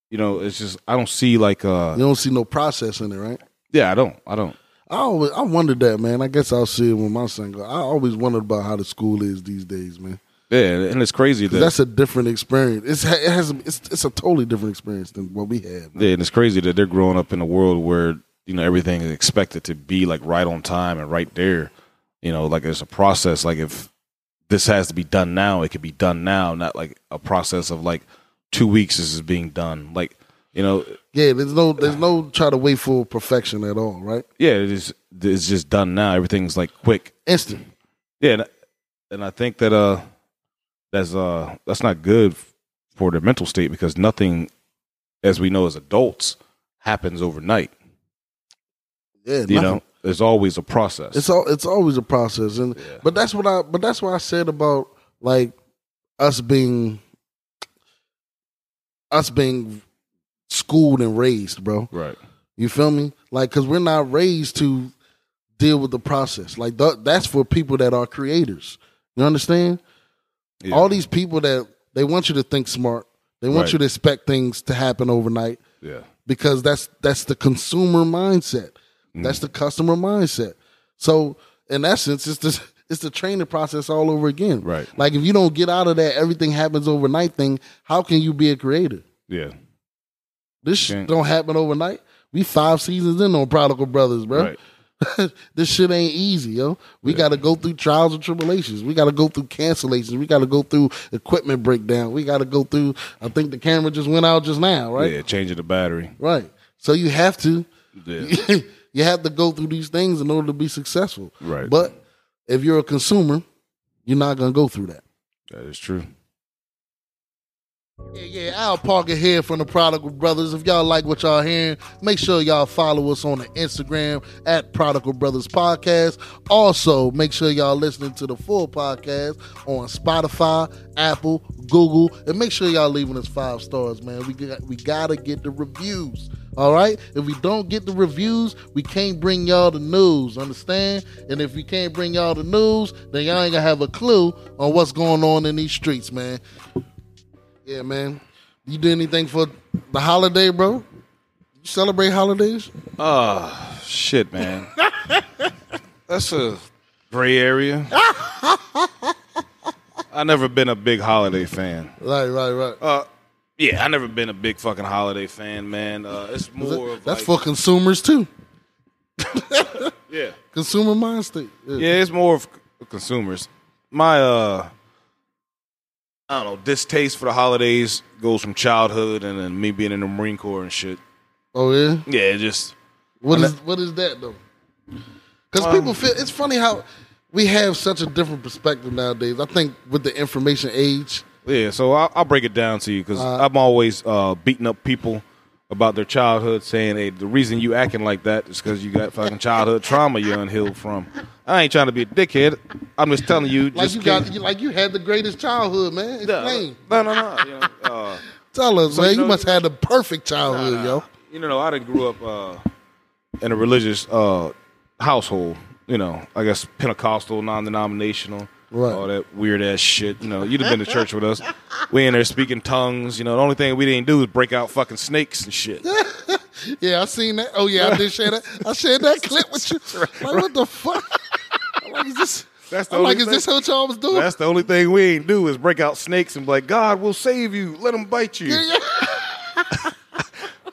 You know, it's just I don't see like uh you don't see no process in it, right? yeah I don't I don't I always I wondered that, man. I guess I'll see it when my son go. I always wondered about how the school is these days, man. Yeah and it's crazy that that's a different experience. It's it has it's it's a totally different experience than what we had. Yeah, and it's crazy that they're growing up in a world where you know everything is expected to be like right on time and right there. You know, like it's a process. Like if this has to be done now, it could be done now, not like a process of like two weeks. This is being done. Like you know, Yeah, there's no there's no try to wait for perfection at all, right? yeah, it is. It's just done now. Everything's like quick. Instant. Yeah, and, and I think that uh, that's uh, that's not good for their mental state because nothing, as we know as adults, happens overnight. Yeah, You nothing. know, there's always a process. It's all it's always a process, and Yeah. but that's what I but that's what I said about like us being us being schooled and raised, bro. right. You feel me? Like, cause we're not raised to deal with the process. Like th- that's for people that are creators. You understand? Yeah. All these people that they want you to think smart. They want Right. you to expect things to happen overnight Yeah. because that's that's the consumer mindset. Mm. That's the customer mindset. So in essence, it's the it's the training process all over again. Right. Like if you don't get out of that everything happens overnight thing, how can you be a creator? Yeah. This shit don't happen overnight. We five seasons in on Prodigal Brothers, bro. Right. this shit ain't easy, yo. We got to go through trials and tribulations. We got to go through cancellations. We got to go through equipment breakdown. We got to go through. I think the camera just went out just now, right? Yeah. Changing the battery. Right. So you have to. Yeah. you have to go through these things in order to be successful. Right. But if you're a consumer, you're not gonna go through that. that is true. Yeah, yeah. Al Parker here from the Prodigal Brothers. If y'all like what y'all hearing, make sure y'all follow us on the Instagram at Prodigal Brothers Podcast. Also, make sure y'all listening to the full podcast on Spotify, Apple, Google, and make sure y'all leaving us five stars, man. We got, we gotta get the reviews. All right. If we don't get the reviews, we can't bring y'all the news. Understand? And if we can't bring y'all the news, then y'all ain't gonna have a clue on what's going on in these streets, man. Yeah, man. You do anything for the holiday, bro? You celebrate holidays? Oh shit, man. That's a gray area. I never been a big holiday fan. Right, right, right. Uh, yeah, I never been a big fucking holiday fan, man. Uh, it's more of That's like, for consumers too. yeah, Consumer mind state. Yeah. yeah. It's more of consumers. My uh, I don't know, distaste for the holidays goes from childhood and then me being in the Marine Corps and shit. Oh yeah. Yeah, it just What is what is that though? Because Um, people feel it's funny how we have such a different perspective nowadays. I think with the information age. Yeah, so I'll, I'll break it down to you because I'm always uh, beating up people about their childhood, saying, "Hey, the reason you acting like that is because you got fucking childhood trauma you're unhealed from." I ain't trying to be a dickhead. I'm just telling you. Like just you got, you, like you had the greatest childhood, man. Explain. no, no, no. You know, uh, Tell us, So, man. you You, must have had the perfect childhood, Nah, yo. You know, I didn't grew up uh, in a religious uh, household. You know, I guess Pentecostal, non-denominational, Right. all that weird ass shit. You know, you'd have been to church with us. We in there speaking tongues. You know, the only thing we didn't do is break out fucking snakes and shit. Yeah, I seen that. Oh yeah, I did share that. I shared that clip with you. Like what the fuck? I'm like, is this? That's the I'm like, only is this thing- what y'all was doing? That's the only thing we ain't do is break out snakes and be like, God will save you. Let them bite you.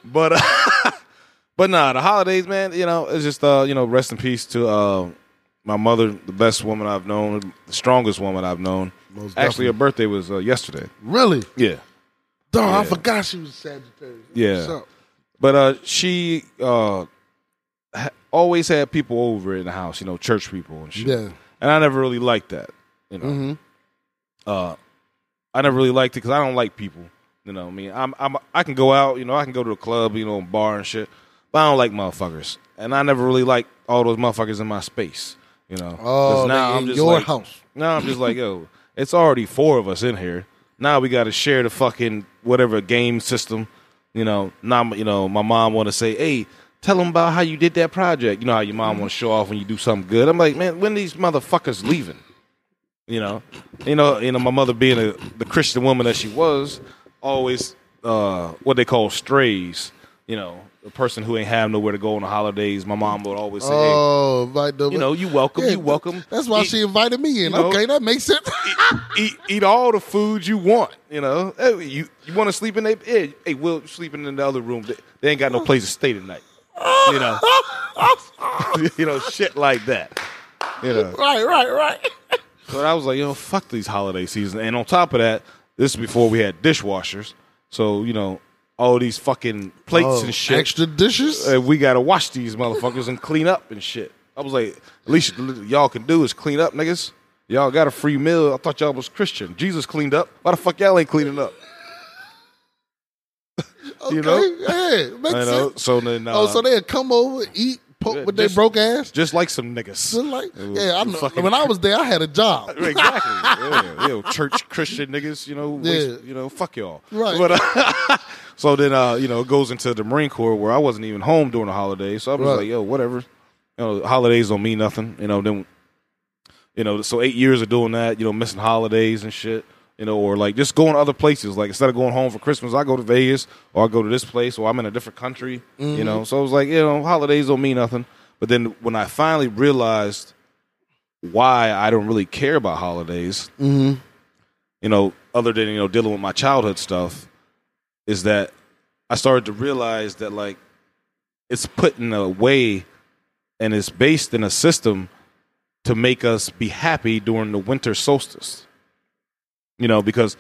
But uh, but nah, the holidays, man. You know, it's just uh, you know, rest in peace to uh, my mother, the best woman I've known, the strongest woman I've known. Most Actually, her birthday was uh, yesterday. really? Yeah, Darn, I Yeah. forgot she was Sagittarius. Yeah. What's up? but uh, she uh, ha- always had people over in the house. You know, church people and shit. Yeah. and I never really liked that. You know, Mm-hmm. uh, I never really liked it because I don't like people. You know, I mean, I'm, I'm I can go out. You know, I can go to a club. You know, bar and shit. But I don't like motherfuckers, and I never really like all those motherfuckers in my space. You know, Oh, now I'm just your like, house. Now I'm just like, yo, it's already four of us in here. Now we got to share the fucking whatever game system. You know, now you know my mom want to say, hey, tell them about how you did that project. You know how your mom want to show off when you do something good. I'm like, man, when these motherfuckers leaving? You know, you know, you know, my mother being a, the Christian woman that she was, always uh, what they call strays. You know, a person who ain't have nowhere to go on the holidays. My mom would always say, hey, Oh, invite them. you know, you welcome, Yeah, you welcome. That's why Eat- she invited me in. you know, okay, that makes sense. eat, eat all the food you want. You know, hey, you you want to sleep in there? Hey, hey, Will sleeping in the other room. They, they ain't got no place to stay tonight. You know, you know, shit like that. You know, right, right, right. but I was like, you know, fuck these holiday season. And on top of that, this is before we had dishwashers. So you know, all these fucking plates Oh, and shit. Extra dishes. Uh, we gotta wash these motherfuckers and clean up and shit. I was like, at least y'all can do is clean up, niggas. Y'all got a free meal. I thought y'all was Christian. Jesus cleaned up. Why the fuck y'all ain't cleaning up? okay, you know? yeah, makes I know. sense. So then, uh, oh, so they'd come over, eat, poke yeah, with their broke ass. just like some niggas. Just like, yeah, I know. fucking- When I was there, I had a job. exactly. Yeah, yeah, church Christian niggas. You know, waste- Yeah. you know, fuck y'all. Right. But uh, so then, uh, you know, it goes into the Marine Corps where I wasn't even home during the holidays. So I was Right. like, yo, whatever. You know, holidays don't mean nothing. You know, then, you know, so eight years of doing that. You know, missing holidays and shit. You know, or like just going to other places. Like instead of going home for Christmas, I go to Vegas or I go to this place or I'm in a different country. You know, so I was like, you know, holidays don't mean nothing. But then when I finally realized why I don't really care about holidays, Mm-hmm. you know, other than you know dealing with my childhood stuff, is that I started to realize that like it's put in a way and it's based in a system to make us be happy during the winter solstice. You know, because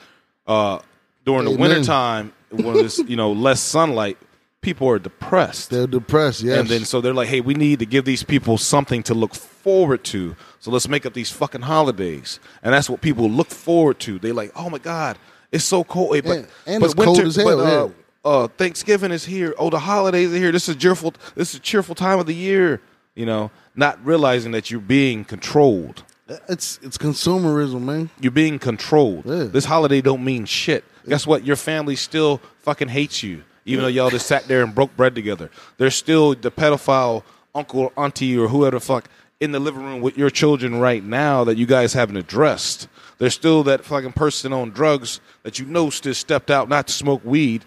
uh, during the Amen. wintertime when there's you know less sunlight, people are depressed. They're depressed. Yes. And then so they're like, hey, we need to give these people something to look forward to. So let's make up these fucking holidays. And that's what people look forward to. They like, oh my God, it's so cold. Hey, but, Yeah, and but it's cold as hell, But, uh, yeah. uh, Thanksgiving is here. Oh, the holidays are here. This is cheerful. This is a cheerful time of the year. You know, not realizing that you're being controlled. it's it's consumerism, man. You're being controlled. Yeah. This holiday don't mean shit. Guess what? Your family still fucking hates you, even though y'all just sat there and broke bread together. There's still the pedophile uncle, auntie, or whoever the fuck in the living room with your children right now that you guys haven't addressed. There's still that fucking person on drugs that you know still stepped out not to smoke weed.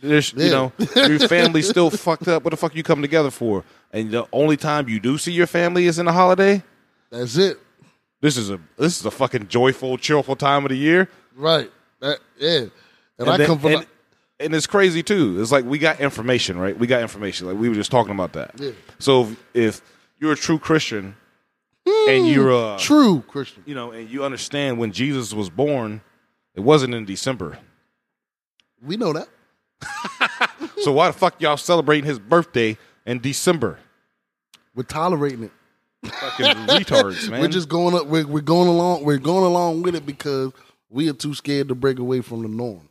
There's, you know, your family's still fucked up. What the fuck are you coming together for? And the only time you do see your family is in the holiday. That's it. This is a this is a fucking joyful, cheerful time of the year. Right. That, yeah. And, I then- come from. and, and it's crazy too. It's like we got information, right? We got information. Like we were just talking about that. Yeah. So if, if you're a true Christian and you're mm, a true Christian. you know, and you understand when Jesus was born, it wasn't in December. We know that. So why the fuck y'all celebrating his birthday in December? We're tolerating it. Fucking retards, man. We're just going up. We're, we're going along. We're going along with it because we are too scared to break away from the norm.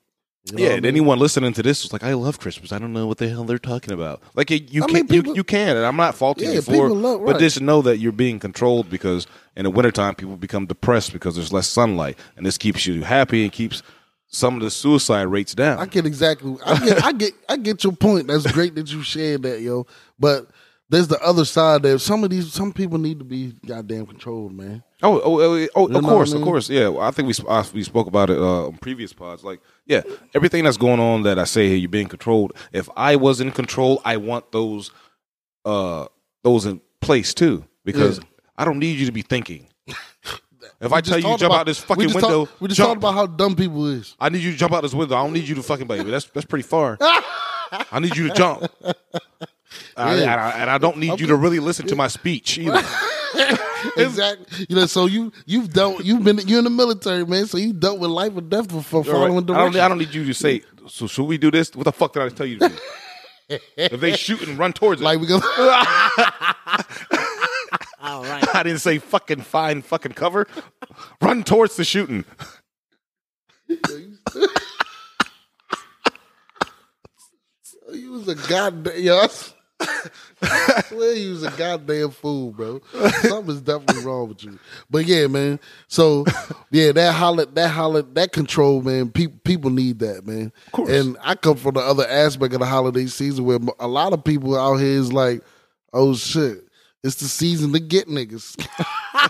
You know yeah, and mean? anyone listening to this was like, "I love Christmas. I don't know what the hell they're talking about." Like you, you I can, mean, people- you, you can, and I'm not faulting Yeah, you for, love- but right. just know that you're being controlled because in the wintertime people become depressed because there's less sunlight, and this keeps you happy and keeps some of the suicide rates down. I get exactly. I get. I get. I get your point. That's great that you shared that, yo. But there's the other side that some of these, some people need to be goddamn controlled, man. Oh, oh, oh, oh know of course, I mean? of course, yeah. I think we uh, we spoke about it uh, on previous pods. Like, yeah, everything that's going on that I say, here, you're being controlled. If I was in control, I want those, uh, those in place too, because Yeah. I don't need you to be thinking. If I We just tell you to jump about- out this we fucking just window, Talk, we just jump. talked about how dumb people is. I need you to jump out this window. I don't need you to fucking baby. That's that's pretty far. I need you to jump. I, and I don't need okay. you to really listen to my speech either. exactly. You know, so you you've dealt you've been you're in the military, man. So you dealt with life or death before following right. I don't, I don't need you to say. So should we do this? What the fuck did I tell you to do? if they shoot and run towards it, like we go. All right. I didn't say fucking fine fucking cover. Run towards the shooting. you was a goddamn. Yes. I swear you was a goddamn fool, bro. Something's definitely wrong with you. But yeah, man. So yeah, that holler, that holler, that control, man. People, people need that, man. Of course. And I come from the other aspect of the holiday season where a lot of people out here is like, oh shit, it's the season to get niggas.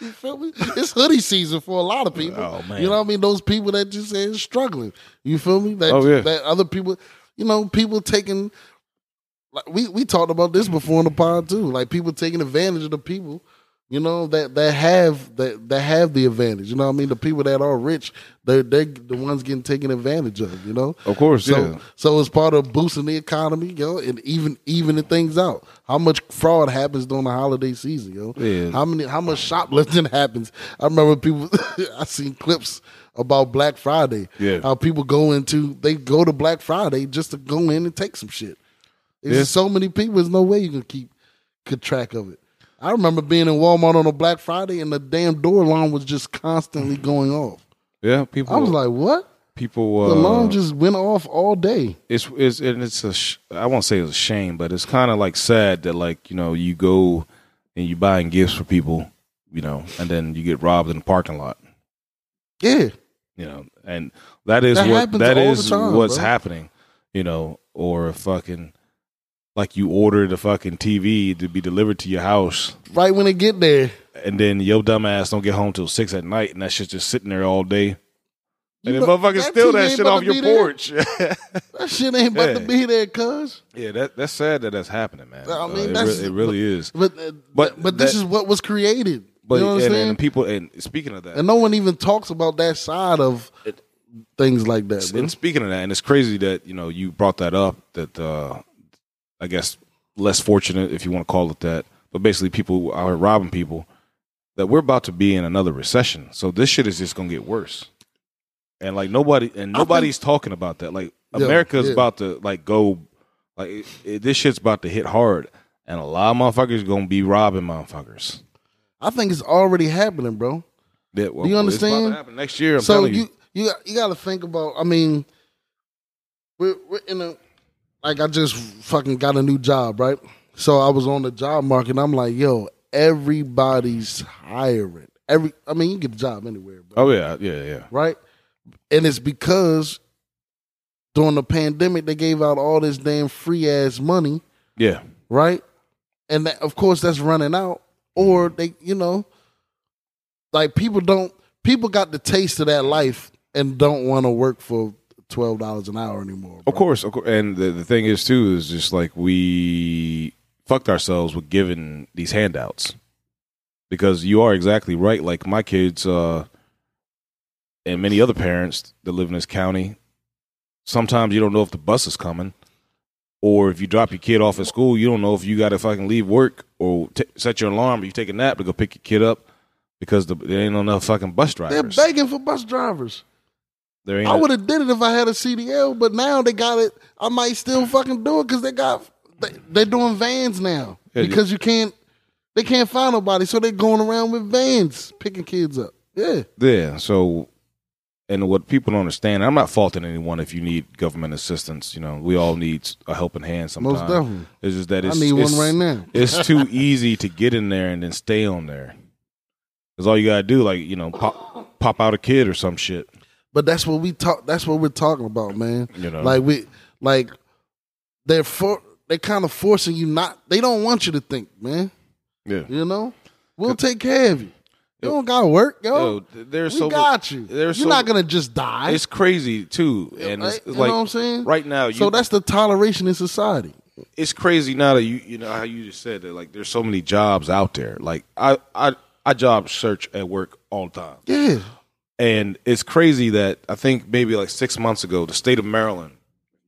You feel me? It's hoodie season for a lot of people. Oh, man. You know what I mean? Those people that just say is struggling. You feel me? That, Oh, yeah. that other people, you know, people taking like we we talked about this before in the pod too. Like people taking advantage of the people, you know, that that have that that have the advantage. You know what I mean? The people that are rich, they're they the ones getting taken advantage of, you know? Of course, So yeah. so it's part of boosting the economy, yo, and even evening things out. How much fraud happens during the holiday season, yo? Yeah. How many how much shoplifting happens? I remember people I seen clips about Black Friday. Yeah. How people go into they go to Black Friday just to go in and take some shit. There's Yeah. so many people, there's no way you can keep keep track of it. I remember being in Walmart on a Black Friday and the damn door alarm was just constantly going off. Yeah, people. I was like, what? people. The Uh, alarm just went off all day. it's it's and it's a sh- I won't say it's a shame, but it's kind of like sad that like you know you go and you buying gifts for people, you know, and then you get robbed in the parking lot, Yeah. You know, and that is That what that is time, what's bro. happening, you know, or fucking like you ordered the fucking TV to be delivered to your house, Right when it get there. and then your dumb ass don't get home till six at night, and that shit's just sitting there all day. And You then know, motherfuckers that steal that shit off your porch. That shit ain't about to be there, cuz. yeah, that that's sad that that's happening, man. I mean, Uh, it, that's- re- it really is. But uh, But but but this is what was created. But you know and, saying? and people and speaking of that, and no one even talks about that side of things like that. bro. and speaking of that, and it's crazy that you know you brought that up. That uh, I guess less fortunate, if you want to call it that, but basically people are robbing people. That we're about to be in another recession, so this shit is just gonna get worse. And like nobody, and nobody's talking about that. Like Yeah, America's yeah. about to like go, like it, it, this shit's about to hit hard, and a lot of motherfuckers gonna be robbing motherfuckers. I think it's already happening, bro. That, well, Do you understand? next year. I'm so telling you you got, you got to think about. I mean, we're we're in a like I just fucking got a new job, right? So I was on the job market. and I'm like, yo, everybody's hiring. Every I mean, you get a job anywhere, bro. Oh yeah, yeah, yeah. right? And it's because during the pandemic they gave out all this damn free ass money, Yeah. right? And that, of course that's running out. Or they, you know, like people don't people got the taste of that life and don't want to work for twelve dollars an hour anymore. Of course, of course. And the, the thing is too is just like we fucked ourselves with giving these handouts because you are exactly right. Like my kids uh, and many other parents that live in this county, sometimes you don't know if the bus is coming, or if you drop your kid off at school, you don't know if you got to fucking leave work or t- set your alarm or you take a nap to go pick your kid up because the, there ain't enough fucking bus drivers. They're begging for bus drivers. There ain't I would have did it if I had a CDL, but now they got it. I might still fucking do it because they got they, they're doing vans now Yeah, because you can't they can't find nobody, so they're going around with vans picking kids up. Yeah, Yeah. So, and what people don't understand, I'm not faulting anyone if you need government assistance. You know, we all need a helping hand sometimes. most definitely. It's just that it's, I it's, need one right now. it's too easy to get in there and then stay on there. Because all you gotta do, like you know, pop pop out a kid or some shit. But that's what we talk. That's what we're talking about, man. You know, Like we like they're for they kind of forcing you not. They don't want you to think, man. yeah. You know, we'll take care of you. You don't gotta work, yo. Yo, there's we so got you. You're so- not gonna just die. It's crazy too, and it's, Right? You like know what I'm saying? right now. You, so that's the toleration in society. it's crazy now that you you know how you just said that like there's so many jobs out there. Like I I I job search at work all the time. Yeah. And it's crazy that I think maybe like six months ago, the state of Maryland,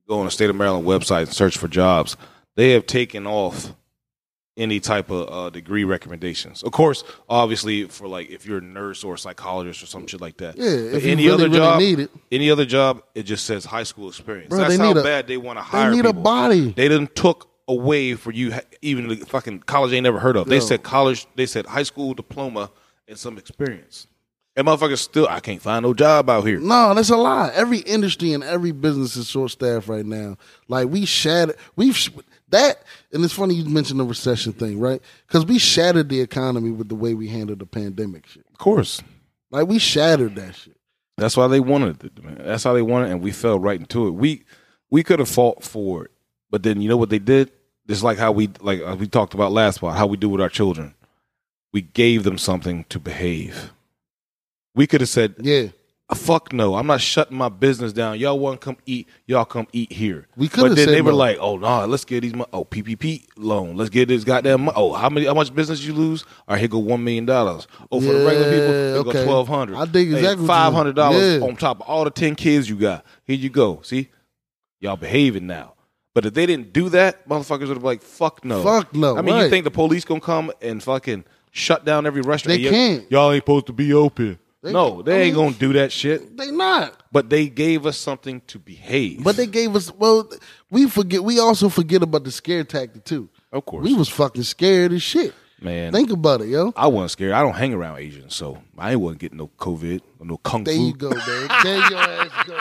go on the state of Maryland website and search for jobs, they have taken off any type of uh, degree recommendations. Of course, obviously for like if you're a nurse or a psychologist or some shit like that. Yeah, But any really, other really job, need it. any other job, it just says high school experience. Bro, That's they how need a- bad they want to hire. They need a body. They didn't took away for you ha- even the fucking college they never heard of. They Yo. said college. They said high school diploma and some experience. And motherfuckers still, I can't find no job out here. No, that's a lie. Every industry and every business is short staffed right now. Like we shattered, we've that, and it's funny you mentioned the recession thing, right? Because we shattered the economy with the way we handled the pandemic shit. Of course. Like we shattered that shit. That's why they wanted it. Man. That's how they wanted, it, and we fell right into it. We we could have fought for it, but then you know what they did? Just like how we like uh, we talked about last part, how we do with our children. We gave them something to behave. We could have said, Yeah, Uh, "Fuck no, I'm not shutting my business down. Y'all want to come eat? Y'all come eat here." We coulda But then they were no. like, "Oh no, let's get these. Mo- oh PPP loan. Let's get this goddamn. Mo- oh, how many? How much business you lose? All right, here go one million dollars. Oh, for the regular people, here Yeah, go twelve hundred. I think exactly you Five hundred dollars Yeah. on top of all the ten kids you got. Here you go. See, y'all behaving now. But if they didn't do that, motherfuckers would have been like, "Fuck no, Fuck no, I mean, you think the police gonna come and fucking shut down every restaurant? They can't. Y'all ain't supposed to be open. They- no, they I ain't mean- gonna do that shit. they not. But they gave us something to behave. But they gave us well. We forget. We also forget about the scare tactic too. of course, We was fucking scared as shit. man. Think about it, yo. I wasn't scared. I don't hang around Asians, so I ain't wasn't getting no COVID or no kung There fu. you go, man. There your ass go.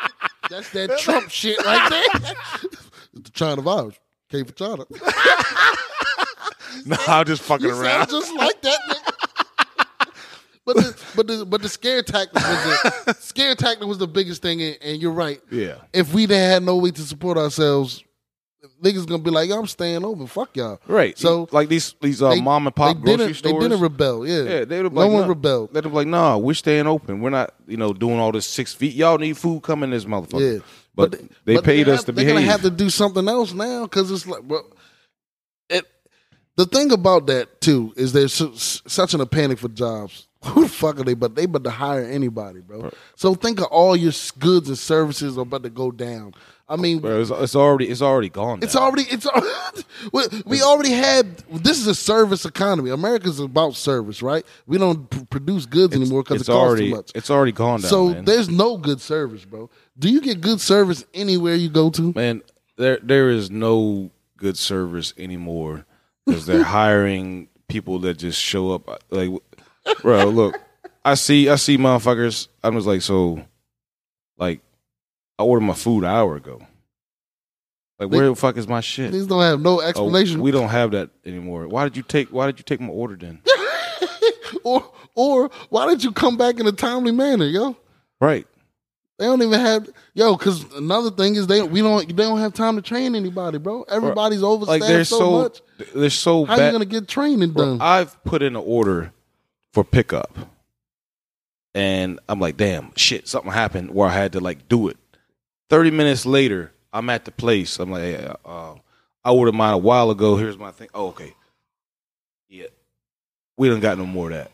That's that Trump shit right there. the China virus came for China. No, I'm just fucking You around. just like. But the, but the but the scare tactic was the scare tactic was the biggest thing, and, and you're right. Yeah. If we didn't had no way to support ourselves, niggas gonna be like, I'm staying open. Fuck y'all. Right. So like these these uh, they- mom and pop they grocery didn't, stores. They didn't rebel. Yeah. yeah, they no like, one no. rebelled. They'd be like, "Nah, we're staying open. We're not, you know, doing all this six feet. Y'all need food. coming this motherfucker." Yeah, But, they but paid they us have- to behave. they're gonna have to do something else now because it's like, well, it. The thing about that too is there's su- such in a panic for jobs. Who the fuck are they? But they about to hire anybody, bro. So think of all your goods and services are about to go down. I mean, Bro, it's, it's already it's already gone. it's now. already it's we, we already had this is a service economy. America's about service, right? We don't pr- produce goods anymore because it it's costs already too much. it's already gone down. So man. there's no good service, bro. Do you get good service anywhere you go to? man, there there is no good service anymore because they're hiring people that just show up. uh, Like, bro, look, I see I see motherfuckers. I was like, so, like, I ordered my food an hour ago. Like, They- where the fuck is my shit? These don't have no Oh, explanation. we don't have that anymore. Why did you take Why did you take my order then? or or why did you come back in a timely manner, yo? right. They don't even have yo. Because another thing is they we don't they don't have time to train anybody, bro. Everybody's overstaffed Like they're so, so much. they're so How bad. you gonna get training done? I've put in an order for pickup, and I'm like, damn, shit, something happened where I had to like do it. Thirty minutes later, I'm at the place. I'm like, hey, uh, I ordered mine a while ago. Here's my thing. Oh, okay. Yeah, we don't got no more of that.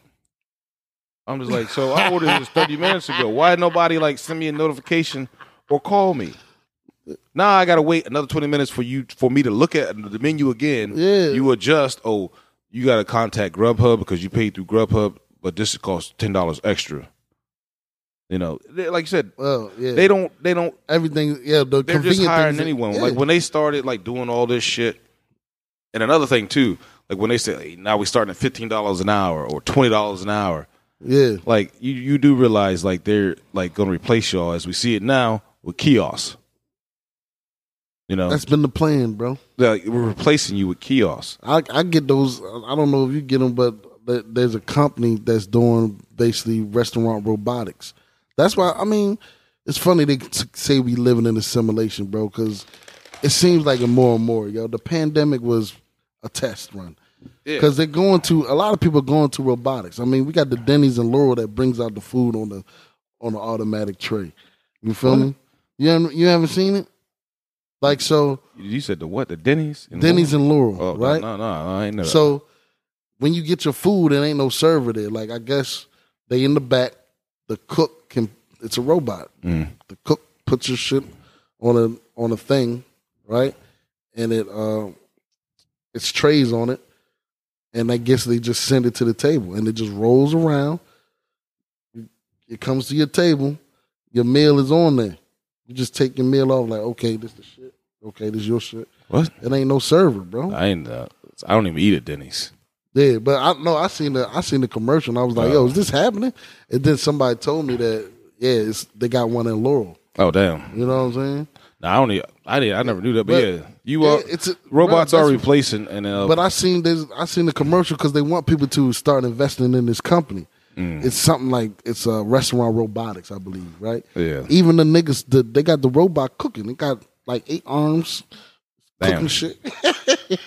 I'm just like, so I ordered this 30 minutes ago. Why nobody like send me a notification or call me? Now I gotta wait another 20 minutes for you for me to look at the menu again. Yeah. You adjust. Oh, you gotta contact Grubhub because you paid through Grubhub, but this costs ten dollars extra. You know, they- like you said, well, yeah, they don't. They don't. everything. Yeah, the They're just hiring anyone. yeah. Like when they started like doing all this shit. And another thing too, like when they say hey, now we're starting at fifteen dollars an hour or twenty dollars an hour yeah, like you you do realize like they're like going to replace y'all as we see it now with kiosks. You know, that's been the plan, bro. like we're replacing you with kiosks. I I get those. I don't know if you get them, but there's a company that's doing basically restaurant robotics. That's why I mean, it's funny they say we living in a simulation, bro, because it seems like it more and more. Yo, the pandemic was a test run Yeah. because they're going to a lot of people are going to robotics. I mean, we got the Denny's and Laurel that brings out the food on the on the automatic tray. You feel me? You haven't, you haven't seen it? Like so, You said the what? The Denny's? In Denny's and Laurel, Laurel? Oh, right? No, no, no, I ain't know. So when you get your food, it ain't no server there. Like I guess they in the back. The cook can. It's a robot. Mm. The cook puts your shit on a on a thing, right? And it uh, it's trays on it, and I guess they just send it to the table, and it just rolls around. It comes to your table. Your meal is on there. You just take your meal off. Like okay, this the shit. Okay, this is your shit. what? It ain't no server, bro. I ain't. Uh, I don't even eat at Denny's. Yeah, but I no, I seen the I seen the commercial and I was like, yo, is this happening? And then somebody told me that yeah, it's, they got one in Laurel. Oh damn! You know what I'm saying? Nah, I don't. e- I did. I never knew that. But, But- yeah, you are. it's a- robots bro, are replacing, and uh, But I seen this. I seen the commercial because they want people to start investing in this company. Mm. It's something like it's a restaurant robotics, I believe, right? Yeah. Even the niggas, the, they got the robot cooking. They got like eight arms, Damn. cooking shit.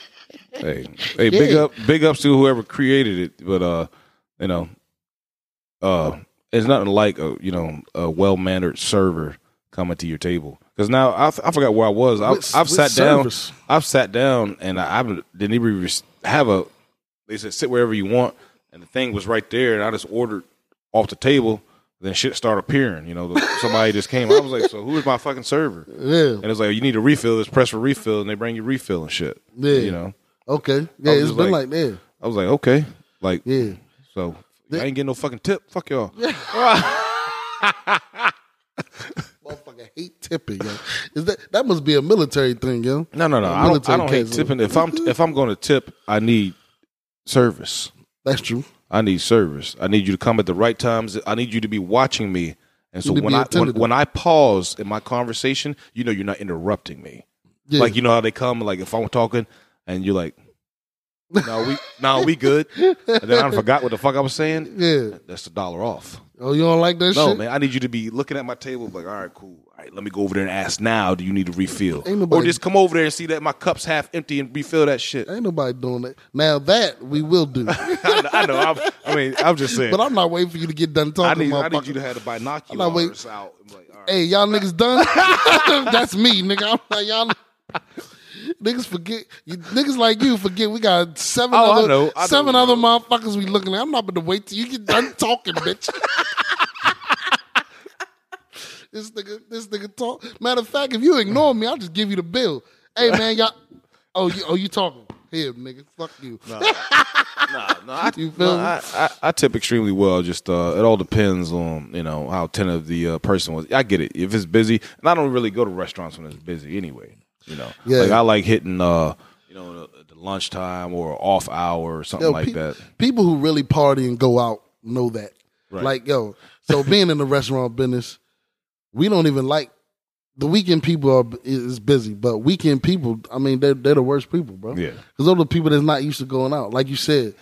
hey, hey, big Yeah. up, big ups to whoever created it. But uh, you know, uh, it's nothing like a you know a well mannered server coming to your table. Because now I, I forgot where I was. I, With- I've with sat service. down. I've sat down and I, I didn't even res- have a. They said sit wherever you want, and the thing was right there, and I just ordered off the table. Then shit started appearing. You know, somebody just came. I was like, so who is my fucking server? yeah. And it's like you need a refill. Just press for refill, and they bring you refill and shit. Yeah. you know. Okay. Yeah, it's been like- like, that. I was like, okay, like Yeah. so. I ain't getting no fucking tip. Fuck y'all. Motherfucker hate tipping, yo. Is that that must be a military thing, yo? No, no, no. I don't. I don't hate tipping. If I'm if I'm going to tip, I need service. That's true. I need service. I need you to come at the right times. I need you to be watching me. And so You need to when I when, when I pause in my conversation, you know you're not interrupting me. Yeah. Like you know how they come. Like if I'm talking and you're like, "No, we no, we good," and then I forgot what the fuck I was saying. yeah. That's the dollar off. Oh, you don't like that shit? No, shit? man, I need you to be looking at my table like, all right, cool. All right, let me go over there and ask now, do you need to refill? Ain't nobody- or just come over there and see that my cup's half empty and refill that shit. Ain't nobody doing that. Now that we will do. I know. I, know I'm, I mean, I'm just saying. but I'm not waiting for you to get done I talking. need, I need you to have the binoculars out. I'm like, all right. Hey, y'all niggas done? That's me, nigga. I'm like y'all. Niggas forget. You, niggas like you forget. We got seven Oh, I other know, I seven bro. other motherfuckers we looking at. I'm not gonna wait till you get done talking, bitch. this nigga, this nigga talk. Matter of fact, if you ignore me, I'll just give you the bill. Hey man, y'all. Oh, you oh you talking? Here, nigga. Fuck you. Nah, no, I, You feel me? I, I, I tip extremely well. Just uh, it all depends on you know how attentive the uh, person was. I get it if it's busy, and I don't really go to restaurants when it's busy anyway. You know, Yeah. like I like hitting uh, you know the, the lunchtime or off hour or something Yo, like pe- that. People who really party and go out know that. Right. Like, yo, so being in the restaurant business, we don't even like the weekend people are is busy, but weekend people, I mean, they're they're the worst people, bro. Yeah. because those are the people that's not used to going out. Like you said,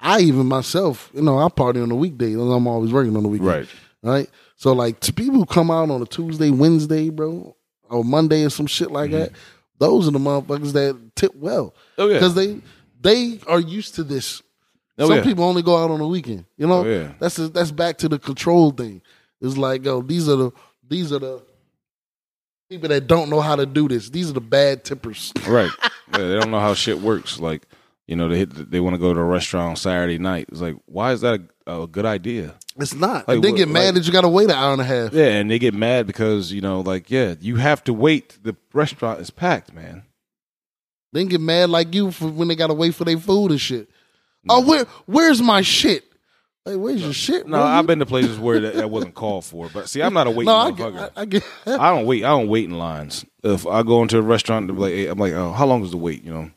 I even myself, you know, I party on the weekdays, and I'm always working on the weekend. Right. Right. So like to people who come out on a Tuesday, Wednesday, bro, or Monday or some shit like that, those are the motherfuckers that tip well. Mm-hmm. Oh, yeah. Because they they are used to this. Oh, Some yeah. people only go out on the weekend. You know, Oh, yeah. that's that's back to the control thing. It's like, yo, these are the these are the people that don't know how to do this. These are the bad tippers. Right. yeah, they don't know how shit works. Like, you know, they hit, they want to go to a restaurant on Saturday night. It's like, why is that a, a good idea? It's not. Like, they get mad like- that you got to wait an hour and a half. Yeah, and they get mad because you know, like, yeah, you have to wait. The restaurant is packed, man. They get mad like you for when they got to wait for their food and shit. Oh, where where's my shit? Hey, where's your shit? No. I've You- been to places where that, that wasn't called for. But see, I'm not a waiting No, I get, I, I get. I don't wait. I don't wait in lines. If I go into a restaurant, like, I'm like, oh, how long is the wait? You know,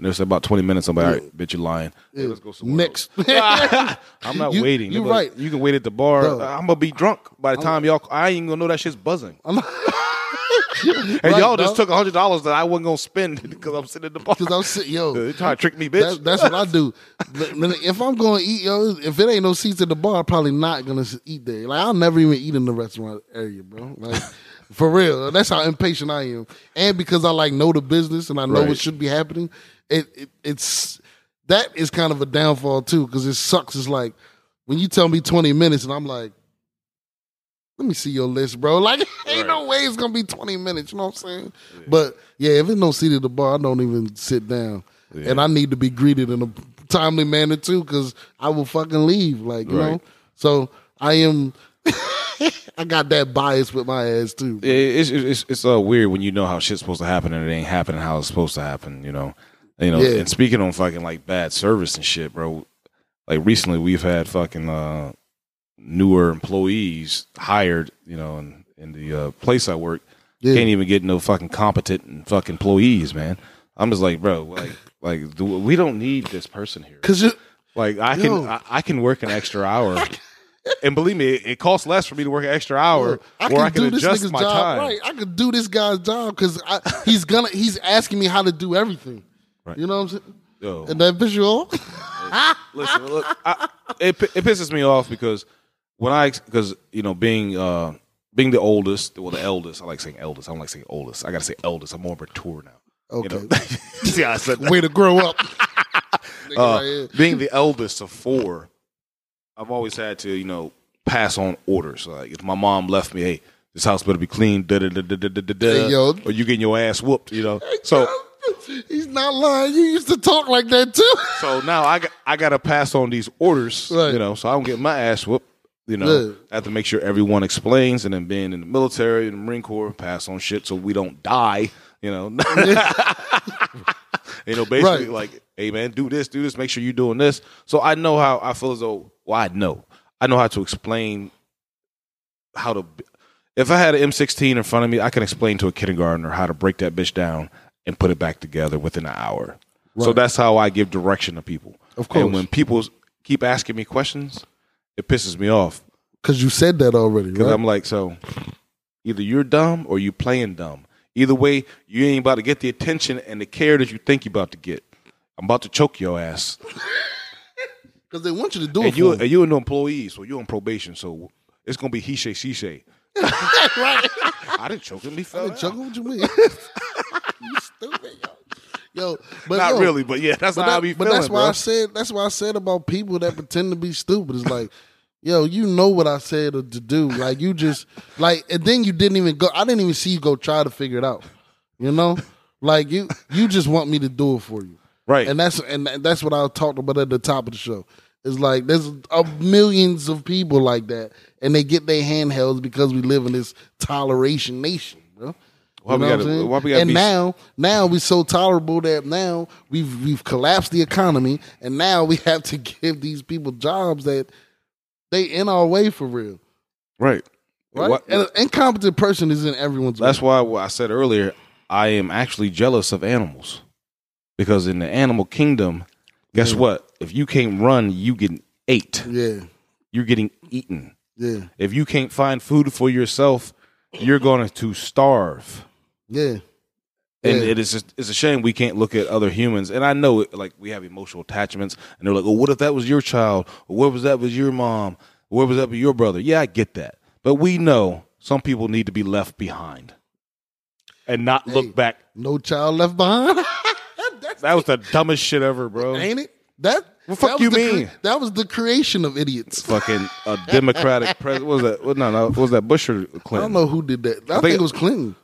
and it's about 20 minutes. I'm like, all right, bitch, you're lying. Hey, let's go somewhere Next. I'm not You- waiting. you They're right. You can wait at the bar. Bro. I'm gonna be drunk by the time y'all. I ain't gonna know that shit's buzzing. and Right, y'all just dog. took hundred dollars that I wasn't gonna spend because I'm sitting at the bar. Because I'm sitting, yo. They trying to trick me, bitch. That, that's what I do. If I'm going to eat, yo, if it ain't no seats at the bar, I'm probably not gonna eat there. Like I'll never even eat in the restaurant area, bro. Like for real. That's how impatient I am. And because I like know the business and I know Right. what should be happening, it, it it's that is kind of a downfall too. Because it sucks. It's like when you tell me 20 minutes and I'm like. Let me see your list, bro. Like, ain't no way it's gonna be 20 minutes. You know what I'm saying? But yeah, if there's no seat at the bar, I don't even sit down, and I need to be greeted in a timely manner too, because I will fucking leave. Like, you know. So I am. I got that bias with my ass too. Yeah, it's it's it's uh, weird when you know how shit's supposed to happen and it ain't happening how it's supposed to happen. You know, you know. Yeah. And speaking on fucking like bad service and shit, bro. Like recently, we've had fucking uh, newer employees hired. You know, in in the uh, place I work, Yeah. can't even get no fucking competent and fucking employees, man. I'm just like, bro, like Like we don't need this person here. Cause you, Like I Yo. can I, I can work an extra hour. And believe me, it, it costs less for me to work an extra hour, I or I can do this adjust my job time. right. I can do this guy's job because he's gonna he's asking me how to do everything. Right. You know what I'm saying? Yo. And that visual. Listen, look, I, it it pisses me off because when I because you know being uh being the oldest, well the eldest, I like saying eldest. I don't like saying oldest. I got to say eldest. I'm more mature now. You Okay. know? See, I said that. Way to grow up. Uh, being the eldest of four, I've always had to you know pass on orders. Like if my mom left me, hey, this house better be clean, da da da da da da da, Hey, yo. or you getting your ass whooped. You know, so. He's not lying. You used to talk like that too. So now I got I got to pass on these orders, Right. you know, so I don't get my ass whooped. You know, Yeah. I have to make sure everyone explains, and then being in the military and the Marine Corps, pass on shit so we don't die. You know, you know, basically Right. like, hey man, do this, do this, make sure you're doing this. So I know how I feel as though. Well, I know, I know how to explain how to. If I had an M16 in front of me, I can explain to a kindergartner how to break that bitch down and put it back together within an hour. So that's how I give direction to people. Of course. And when people keep asking me questions, it pisses me off Because you said that already, because right? I'm like, so either you're dumb or you playing dumb. Either way, you ain't about to get the attention and the care that you think you're about to get. I'm about to choke your ass. Because they want you to do And it you for and you're an employee, so you're on probation. So it's gonna be he say she say. right. I didn't choke him. He fell. Hey, down. Chuckle, what you mean? you stupid, yo. Yo, but Not yo, really, but yeah, that's But, how I that- be but feeling, that's why bro. I said that's why I said about people that pretend to be stupid. It's like, yo, you know what I said to do. Like you just like, and then you didn't even go. I didn't even see you go try to figure it out. You know, like you you just want me to do it for you, right. and that's and that's what I talked about at the top of the show. It's like there's millions of people like that, and they get their handhelds because we live in this toleration nation, bro. Why You know what gotta- why we gotta and be- now, now we're so tolerable that now we've we've collapsed the economy, and now we have to give these people jobs that they in our way for real, right. right? What- an incompetent person is in everyone's That's way. why I said earlier, I am actually jealous of animals. Because in the animal kingdom, guess Yeah. what? If you can't run, you getting ate. Yeah, You're getting eaten. yeah, If you can't find food for yourself, you're going to starve. yeah. And Yeah. it is just, it's a shame we can't look at other humans. And I know it, like we have emotional attachments and they're like, "Oh, what if that was your child? Or what was that was your mom? Or what was that with your brother?" Yeah, I get that. But we know some people need to be left behind and not Hey. look back No child left behind. That's That was the dumbest shit ever, bro. ain't it? That What fuck that you the mean? that was the creation of idiots. Fucking a Democratic president. What was that? What, no, no. what Was that Bush or I don't know who did that. I, think, think- it was Clinton.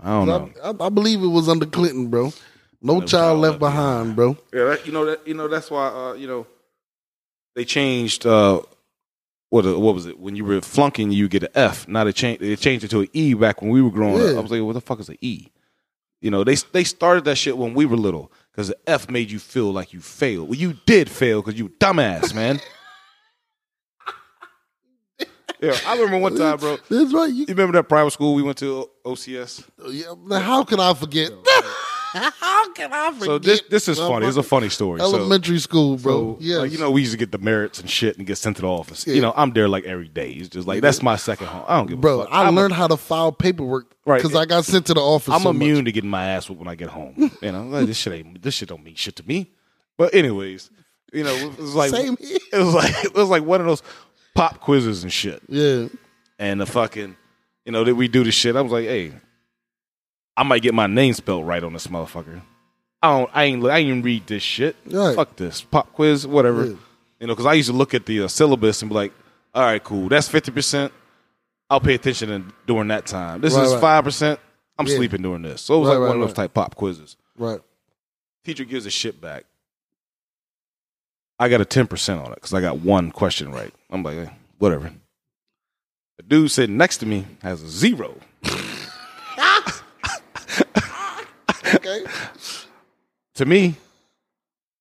I don't know. I, I, I believe it was under Clinton, bro. No child child left left behind, bro. Yeah, that, you know that. You know that's why. Uh, you know, they changed. Uh, what uh, what was it? When you were flunking, you get an F. Now they changed. They changed it to an E back when we were growing Yeah. up. I was like, what the fuck is an E? You know, they they started that shit when we were little because the F made you feel like you failed. Well, you did fail because you dumbass, man. yeah, I remember one time, bro. That's right. You, You remember that private school we went to, O- OCS? yeah, how can I forget? how can I forget? So this this is funny. It's a funny story. So- elementary school, bro. So, yes. like, you know, we used to get the merits and shit and get sent to the office. Yeah. You know, I'm there like every day. It's just like that's my second home. I don't give bro. a fuck. I I'm, learned how to file paperwork Right. because I got sent to the office. I'm so much. immune to getting my ass whooped when I get home. you know, like, this shit ain't this shit don't mean shit to me. But anyways, you know, it was like Same here. it was like it was like one of those pop quizzes and shit. Yeah, And the fucking, you know, that we do the shit. I was like, hey, I might get my name spelled right on this motherfucker. I don't. I ain't. I ain't even read this shit. Right. Fuck this pop quiz, whatever. Yeah. You know, because I used to look at the uh, syllabus and be like, all right, cool. That's fifty percent. I'll pay attention in, during that time. This Right, is right. five percent. I'm Yeah. sleeping during this. So it was Right, like right, one of those type pop quizzes. right. Teacher gives a shit back. I got a ten percent on it because I got one question right. I'm like, eh, whatever. The dude sitting next to me has a zero. Okay. to me,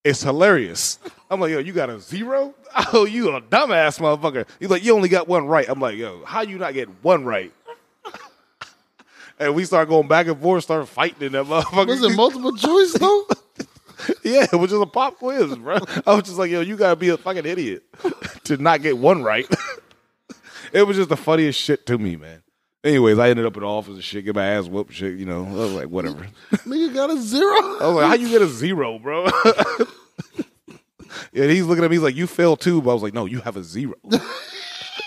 it's hilarious. I'm like, yo, you got a zero? Oh, you a dumbass motherfucker. He's like, you only got one right. I'm like, yo, how you not get one right? and we start going back and forth, start fighting in that motherfucker. Was it multiple choice though? Yeah, it was just a pop quiz, bro. I was just like, yo, you gotta be a fucking idiot to not get one right. it was just the funniest shit to me, man. Anyways, I ended up in the office and shit, get my ass whooped, shit. You know, I was like, whatever. Nigga got a zero. I was like, how you get a zero, bro? and he's looking at me, he's like, you failed too. But I was like, no, you have a zero.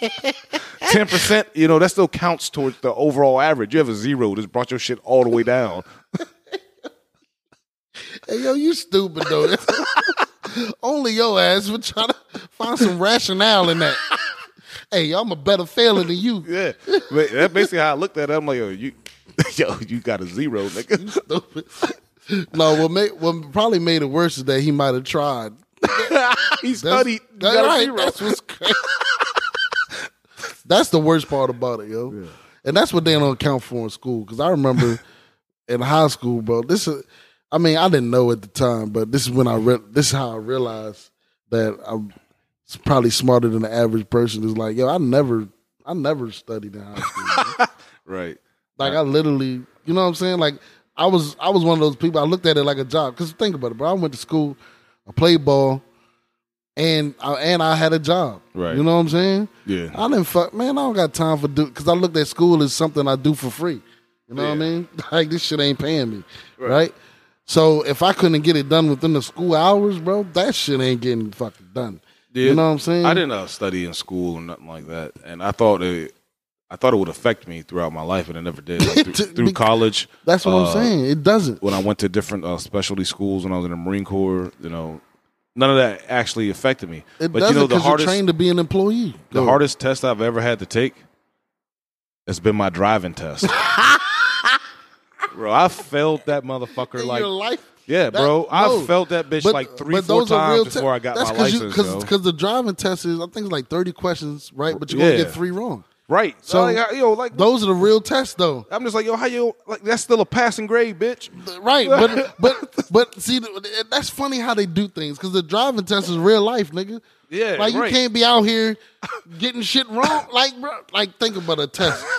10%, you know, that still counts towards the overall average. You have a zero, just brought your shit all the way down. Hey, yo, you stupid though. Only your ass would try to find some rationale in that. Hey, I'm a better failer than you. Yeah. But that's basically how I looked at it. I'm like, yo, you yo, you got a zero, nigga. No, what made what probably made it worse is that he might have tried. he studied. that's got right. That's what's crazy. that's the worst part about it, yo. And that's what they don't account for in school. Because I remember in high school, bro. This is, I mean, I didn't know at the time, but this is when I re- this is how I realized that I'm probably smarter than the average person. Is like, yo, I never, I never studied in high school. Right. Like I literally, you know what I'm saying? Like I was, I was one of those people. I looked at it like a job. Because think about it, bro. I went to school, I played ball, and I, and I had a job. Right. You know what I'm saying? Yeah. I didn't fuck, man. I don't got time for do because I looked at school as something I do for free. You know what I mean? Like this shit ain't paying me, right. So if I couldn't get it done within the school hours, bro, that shit ain't getting fucking done. You know what I'm saying? I didn't uh, study in school or nothing like that, and I thought it, I thought it would affect me throughout my life, and it never did. Like, through, through college, That's what uh, I'm saying. It doesn't. when I went to different uh, specialty schools when I was in the Marine Corps, you know, none of that actually affected me. It but doesn't you know, the because you're hardest, trained to be an employee. the Go. hardest test I've ever had to take has been my driving test. bro, I failed that motherfucker in like yeah, That- bro. no. I felt that bitch But- like three, four those are real times te- before I got That's my cause license. because the driving test is I think it's like thirty questions, right? But you're gonna get three wrong. right. So, like, I- yo, like Those are the real tests, though. I'm just like, yo, how you like? That's still a passing grade, bitch. Right, but but but see, that's funny how they do things because the driving test is real life, nigga. Yeah, like you can't be out here getting shit wrong. Like, bro, like think about a test.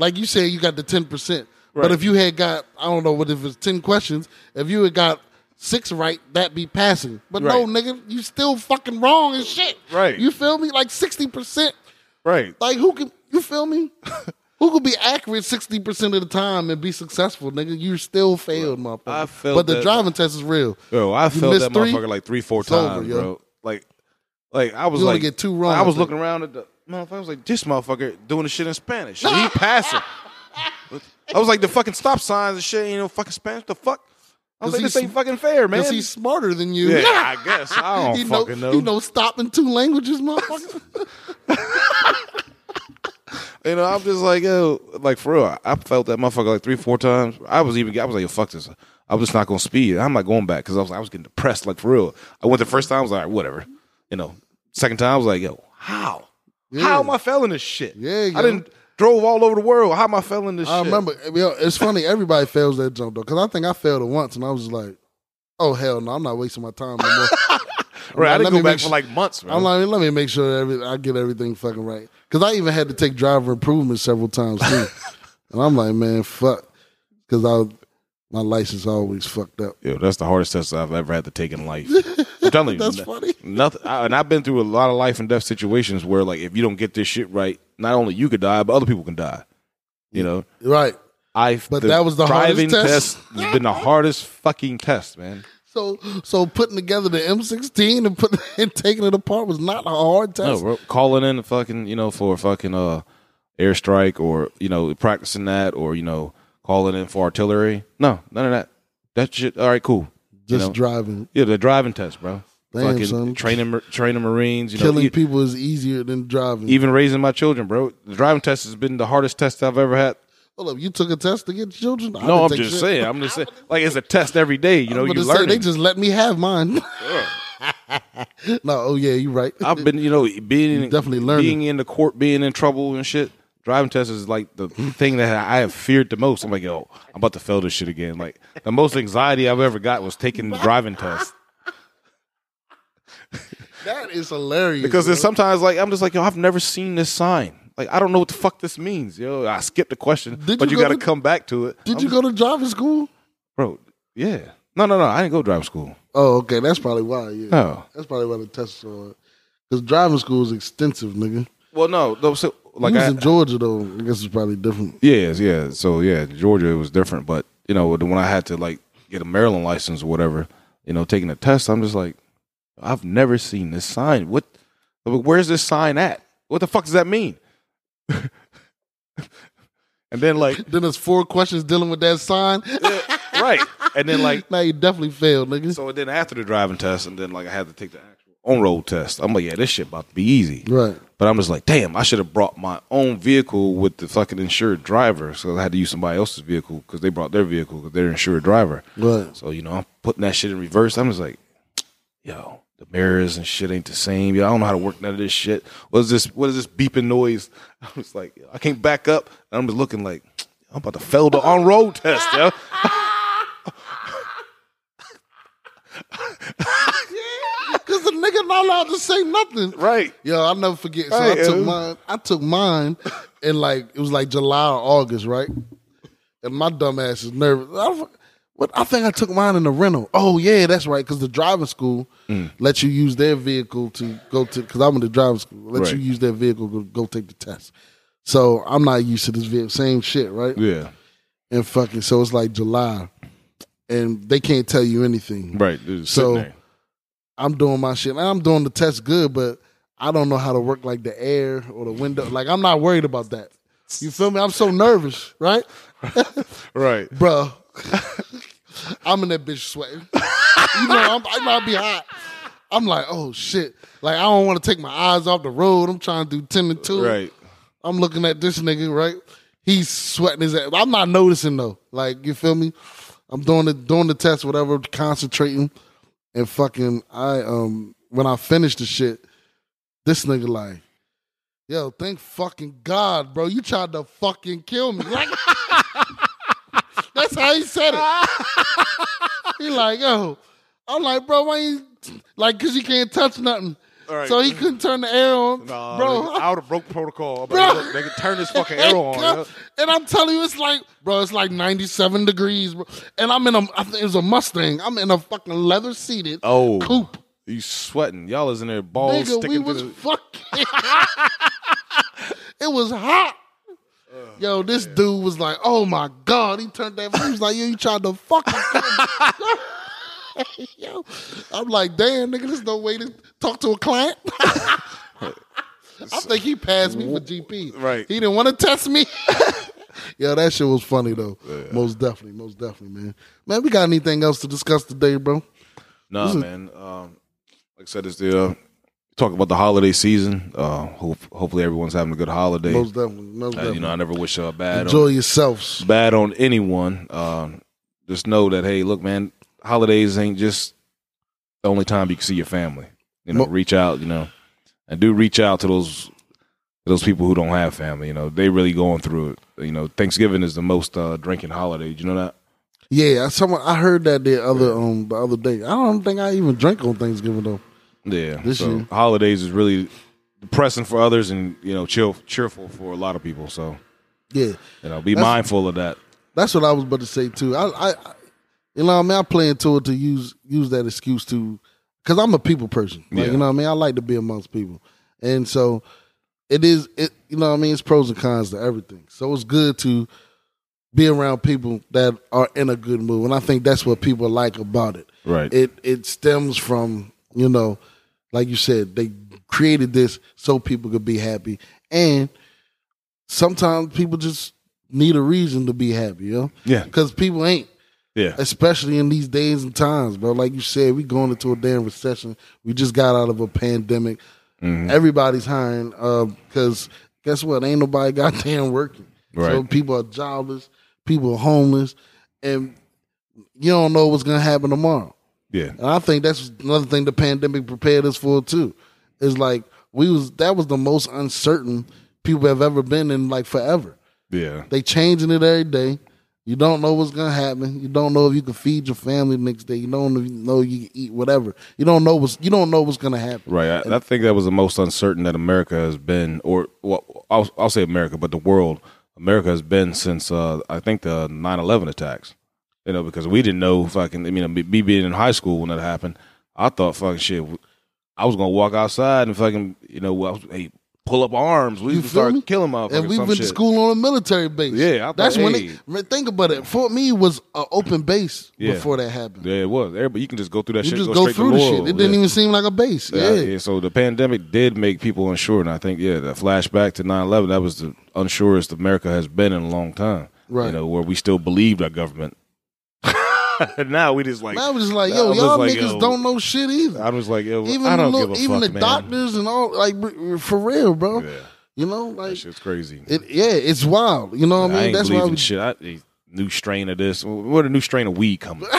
Like you say, you got the ten percent, but if you had got, I don't know what if it's ten questions. If you had got six right, that'd be passing. But no, nigga, you still fucking wrong as shit. Right. You feel me? Like sixty percent. Right. Like who can you feel me? Who could be accurate sixty percent of the time and be successful, nigga? You still failed, motherfucker. I failed. but the that- driving test is real. Yo, I You felt missed that three, motherfucker like three, four over, times, yo. bro. Like, like I was You like, get two wrong, I was looking around at the motherfucker. I was like, this motherfucker doing the shit in Spanish. And he passing. I was like, the fucking stop signs and shit ain't no fucking Spanish. The fuck? I was like, this ain't fucking fair, man. Because he's smarter than you. yeah, I guess. I don't he know, fucking know. He know stop in two languages, motherfucker. You know, I'm just like, yo, like for real. I felt that motherfucker like three, four times. I was even, I was like, yo, fuck this. I was just not gonna speed. I'm not going back because I was, I was getting depressed. Like for real. I went the first time. I was like, whatever. You know. Second time, I was like, yo, how? How am I failing this shit? Yeah. I didn't drove all over the world. How am I failing this shit? I shit? remember. Yo, it's funny. Everybody fails that jump though, because I think I failed it once, and I was like, "Oh hell no, I'm not wasting my time no more." Right, I Let didn't me go back make for like months, man. I'm like, let me make sure that every, I get everything fucking right. Because I even had to take driver improvement several times too, and I'm like, man, fuck, because I my license always fucked up. Yo, that's the hardest test I've ever had to take in life. I'm telling you, That's funny. Nothing, I, and I've been through a lot of life and death situations where, like, if you don't get this shit right, not only you could die, but other people can die. You know, Right. I. But that was the hardest driving test? has been the hardest fucking test, man. So so putting together the M16 and putting and taking it apart was not a hard test. No, calling in a fucking, you know, for a fucking uh airstrike or you know practicing that or you know calling in for artillery. No, none of that. That shit. All right, cool. You Just know? driving, Yeah, the driving test, bro. Damn, fucking son. training, training Marines. You killing e- people is easier than driving. even raising my children, bro. The driving test has been the hardest test I've ever had. Hold up, you took a test to get children? I No, I'm just shit. saying. I'm just saying. Like it's a test every day. You know, you about to say, learn. they just let me have mine. no, oh yeah, you're right. I've been, you know, being in, definitely learning. being in the court, being in trouble and shit. Driving test is like the thing that I have feared the most. I'm like, yo, I'm about to fail this shit again. Like the most anxiety I've ever got was taking the driving test that is hilarious. because bro. sometimes like I'm just like, yo, I've never seen this sign. Like I don't know what the fuck this means, yo. I skipped the question, Did but you you, go got to to- come back to it. Did I'm you go to driving school? bro? Yeah, No, no, no. I didn't go to driving school. Oh, okay. That's probably why. Yeah, No. that's probably why the test is so hard. Because driving school is extensive, nigga. Well, no. no so, like I, in Georgia though, I guess it's probably different. Yeah, yeah. So yeah, Georgia it was different, but you know when I had to like get a Maryland license or whatever, you know, taking a test, I'm just like, I've never seen this sign. What? Where's this sign at? What the fuck does that mean? and then like, Then there's four questions dealing with that sign. right, and then like, now you definitely failed, nigga. so then after the driving test, and then like I had to take the actual on road test. I'm like, yeah, this shit about to be easy. Right. But I'm just like, damn, I should have brought my own vehicle with the fucking insured driver. So I had to use somebody else's vehicle because they brought their vehicle because they're insured driver. Right. So, you know, I'm putting that shit in reverse. I'm just like, yo, the mirrors and shit ain't the same. Yo, I don't know how to work none of this shit. What is this? What is this beeping noise? I was like, I can't back up. And I'm just looking like, I'm about to fail the on road test, yo. Nigga not allowed to say nothing. Right. Yo, I'll never forget. So Right, I took yeah. mine. I took mine in like it was like July or August, right? And my dumb ass is nervous. I, what I think I took mine in the rental. Oh yeah, that's right. Because the driving school Mm. lets you use their vehicle to go to. Because I'm in the driving school. Let Right. you use their vehicle to go take the test. So I'm not used to this vehicle. Same shit, right? Yeah. And fucking so it's like July, and they can't tell you anything. Right. Dude, So- there. I'm doing my shit. I'm doing the test good, but I don't know how to work like the air or the window. Like I'm not worried about that. You feel me? I'm so nervous, right, Right. bro? I'm in that bitch sweating. you know, I'm, I might be hot. I'm like, oh shit. Like I don't want to take my eyes off the road. I'm trying to do ten to two. Right. I'm looking at this nigga, right? He's sweating his ass. I'm not noticing though. Like, you feel me? I'm doing the doing the test, whatever, concentrating, and fucking I um when I finish the shit, this nigga like, yo, thank fucking God, bro. You tried to fucking kill me. Like That's how he said it. he like, yo. I'm like, bro, why you like cause you can't touch nothing. Right. So he couldn't turn the air on. Nah, bro, nigga, I would have broke protocol. But Bro. look, they could turn this fucking arrow on. yo. And I'm telling you, it's like, bro, it's like 97 degrees, bro. And I'm in a, I think it was a Mustang. I'm in a fucking leather seated Oh, coupe. you sweating? Y'all is in there balls Nigga, sticking we was the. fucking. it was hot. Yo, this dude was like, "Oh my god!" He turned that. He was like, "Yo, you tried to fucking." kill me." Yo, I'm like, "Damn, nigga, there's no way to talk to a client." I think he passed me for GP. Right. He didn't want to test me. Yo, that shit was funny though. Most definitely, most definitely, man. Man, we got anything else to discuss today, bro? Nah, man. Um, like I said, it's the uh, talk about the holiday season. Uh, hope, hopefully everyone's having a good holiday. Most definitely, most Uh, you know, I never wish uh, a bad Enjoy on, yourselves. bad on anyone. Um, just know that hey, look, man, holidays ain't just the only time you can see your family. You know, Mo- reach out. You know, and do reach out to those those people who don't have family. You know, they really going through it. You know, Thanksgiving is the most uh, drinking holiday. Did you know that? Yeah, someone I heard that the other um the other day. I don't think I even drink on Thanksgiving though. Yeah. This so year. holidays is really depressing for others and you know chill, cheerful for a lot of people. So Yeah, you know, be That's- mindful of that. that's what I was about to say too. I, I, I you know, what I mean, I play into it to use use that excuse to, because I'm a people person. Like, Yeah. You know, what I mean, I like to be amongst people, and so it is. It you know, what I mean, it's pros and cons to everything. So it's good to be around people that are in a good mood, and I think that's what people like about it. Right. it it stems from you know like you said they created this so people could be happy and sometimes people just need a reason to be happy you know Yeah. because people ain't yeah. especially in these days and times bro like you said we going into a damn recession we just got out of a pandemic Mm-hmm. everybody's hiring because guess what ain't nobody goddamn working Right. so people are jobless people are homeless and you don't know what's gonna happen tomorrow Yeah. and I think that's another thing the pandemic prepared us for too. Is like we was that was the most uncertain people have ever been in like forever. Yeah. They changing it every day. You don't know what's gonna happen. You don't know if you can feed your family the next day. You don't know you can eat whatever. You don't know what's you don't know what's gonna happen. Right. I, I think that was the most uncertain that America has been, or well, I'll, I'll say America, but the world, America has been since uh, I think the 9-11 attacks. You know, because we didn't know fucking. I mean, me being in high school when that happened, I thought fucking shit. I was gonna walk outside and fucking, you know, was, hey, pull up arms. We just feel start me? killing motherfuckers. and we went shit. to school on a military base. Yeah, I thought, that's when hey. they think about it. Fort Meade was an open base Yeah. before that happened. Yeah, it was. Everybody, you can just go through that you shit. just go, go through to the shit. It didn't even seem like a base. Yeah, Yeah, yeah. So the pandemic did make people unsure, and I think yeah, the flashback to 9-11, that was the unsurest America has been in a long time. Right. You know, where we still believed our government. now we just like I was just like, yo, y'all like, niggas yo, don't know shit either. I was like, yo, even I the don't little, give a even fuck, the man. doctors and all, like for real, bro. Yeah, You know, that like shit's crazy. it. Yeah, it's wild. You know what I I mean? ain't That's why we. shit. I, new strain of this. What a new strain of weed coming?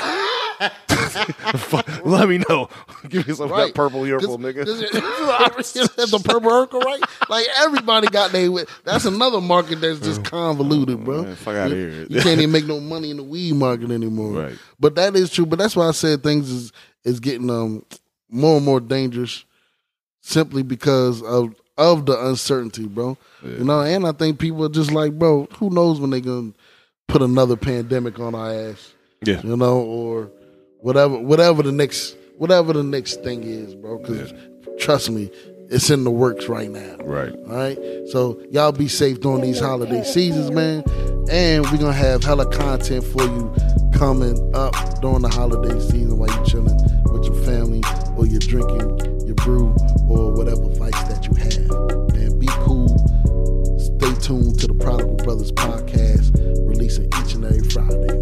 Let me know. Give me some of that purple earful, nigga. cause- the purple Urkel, right? Like everybody got they. That's another market that's just convoluted, bro. Man, fuck You- here. You can't even make no money in the weed market anymore. Right. But that is true. But that's why I said things is is getting um more and more dangerous, simply because of of the uncertainty, bro. You know, and I think people are just like, bro, who knows when they gonna put another pandemic on our ass, Yeah. you know, or whatever whatever the next whatever the next thing is, bro. Because yeah. trust me, it's in the works right now. Right. All right. So y'all be safe during these holiday seasons, man. And we're gonna have hella content for you coming up during the holiday season while you chilling with your family or you're drinking your brew or whatever vice that you have. And be cool. Stay tuned to the Prodigal Brothers podcast releasing each and every Friday.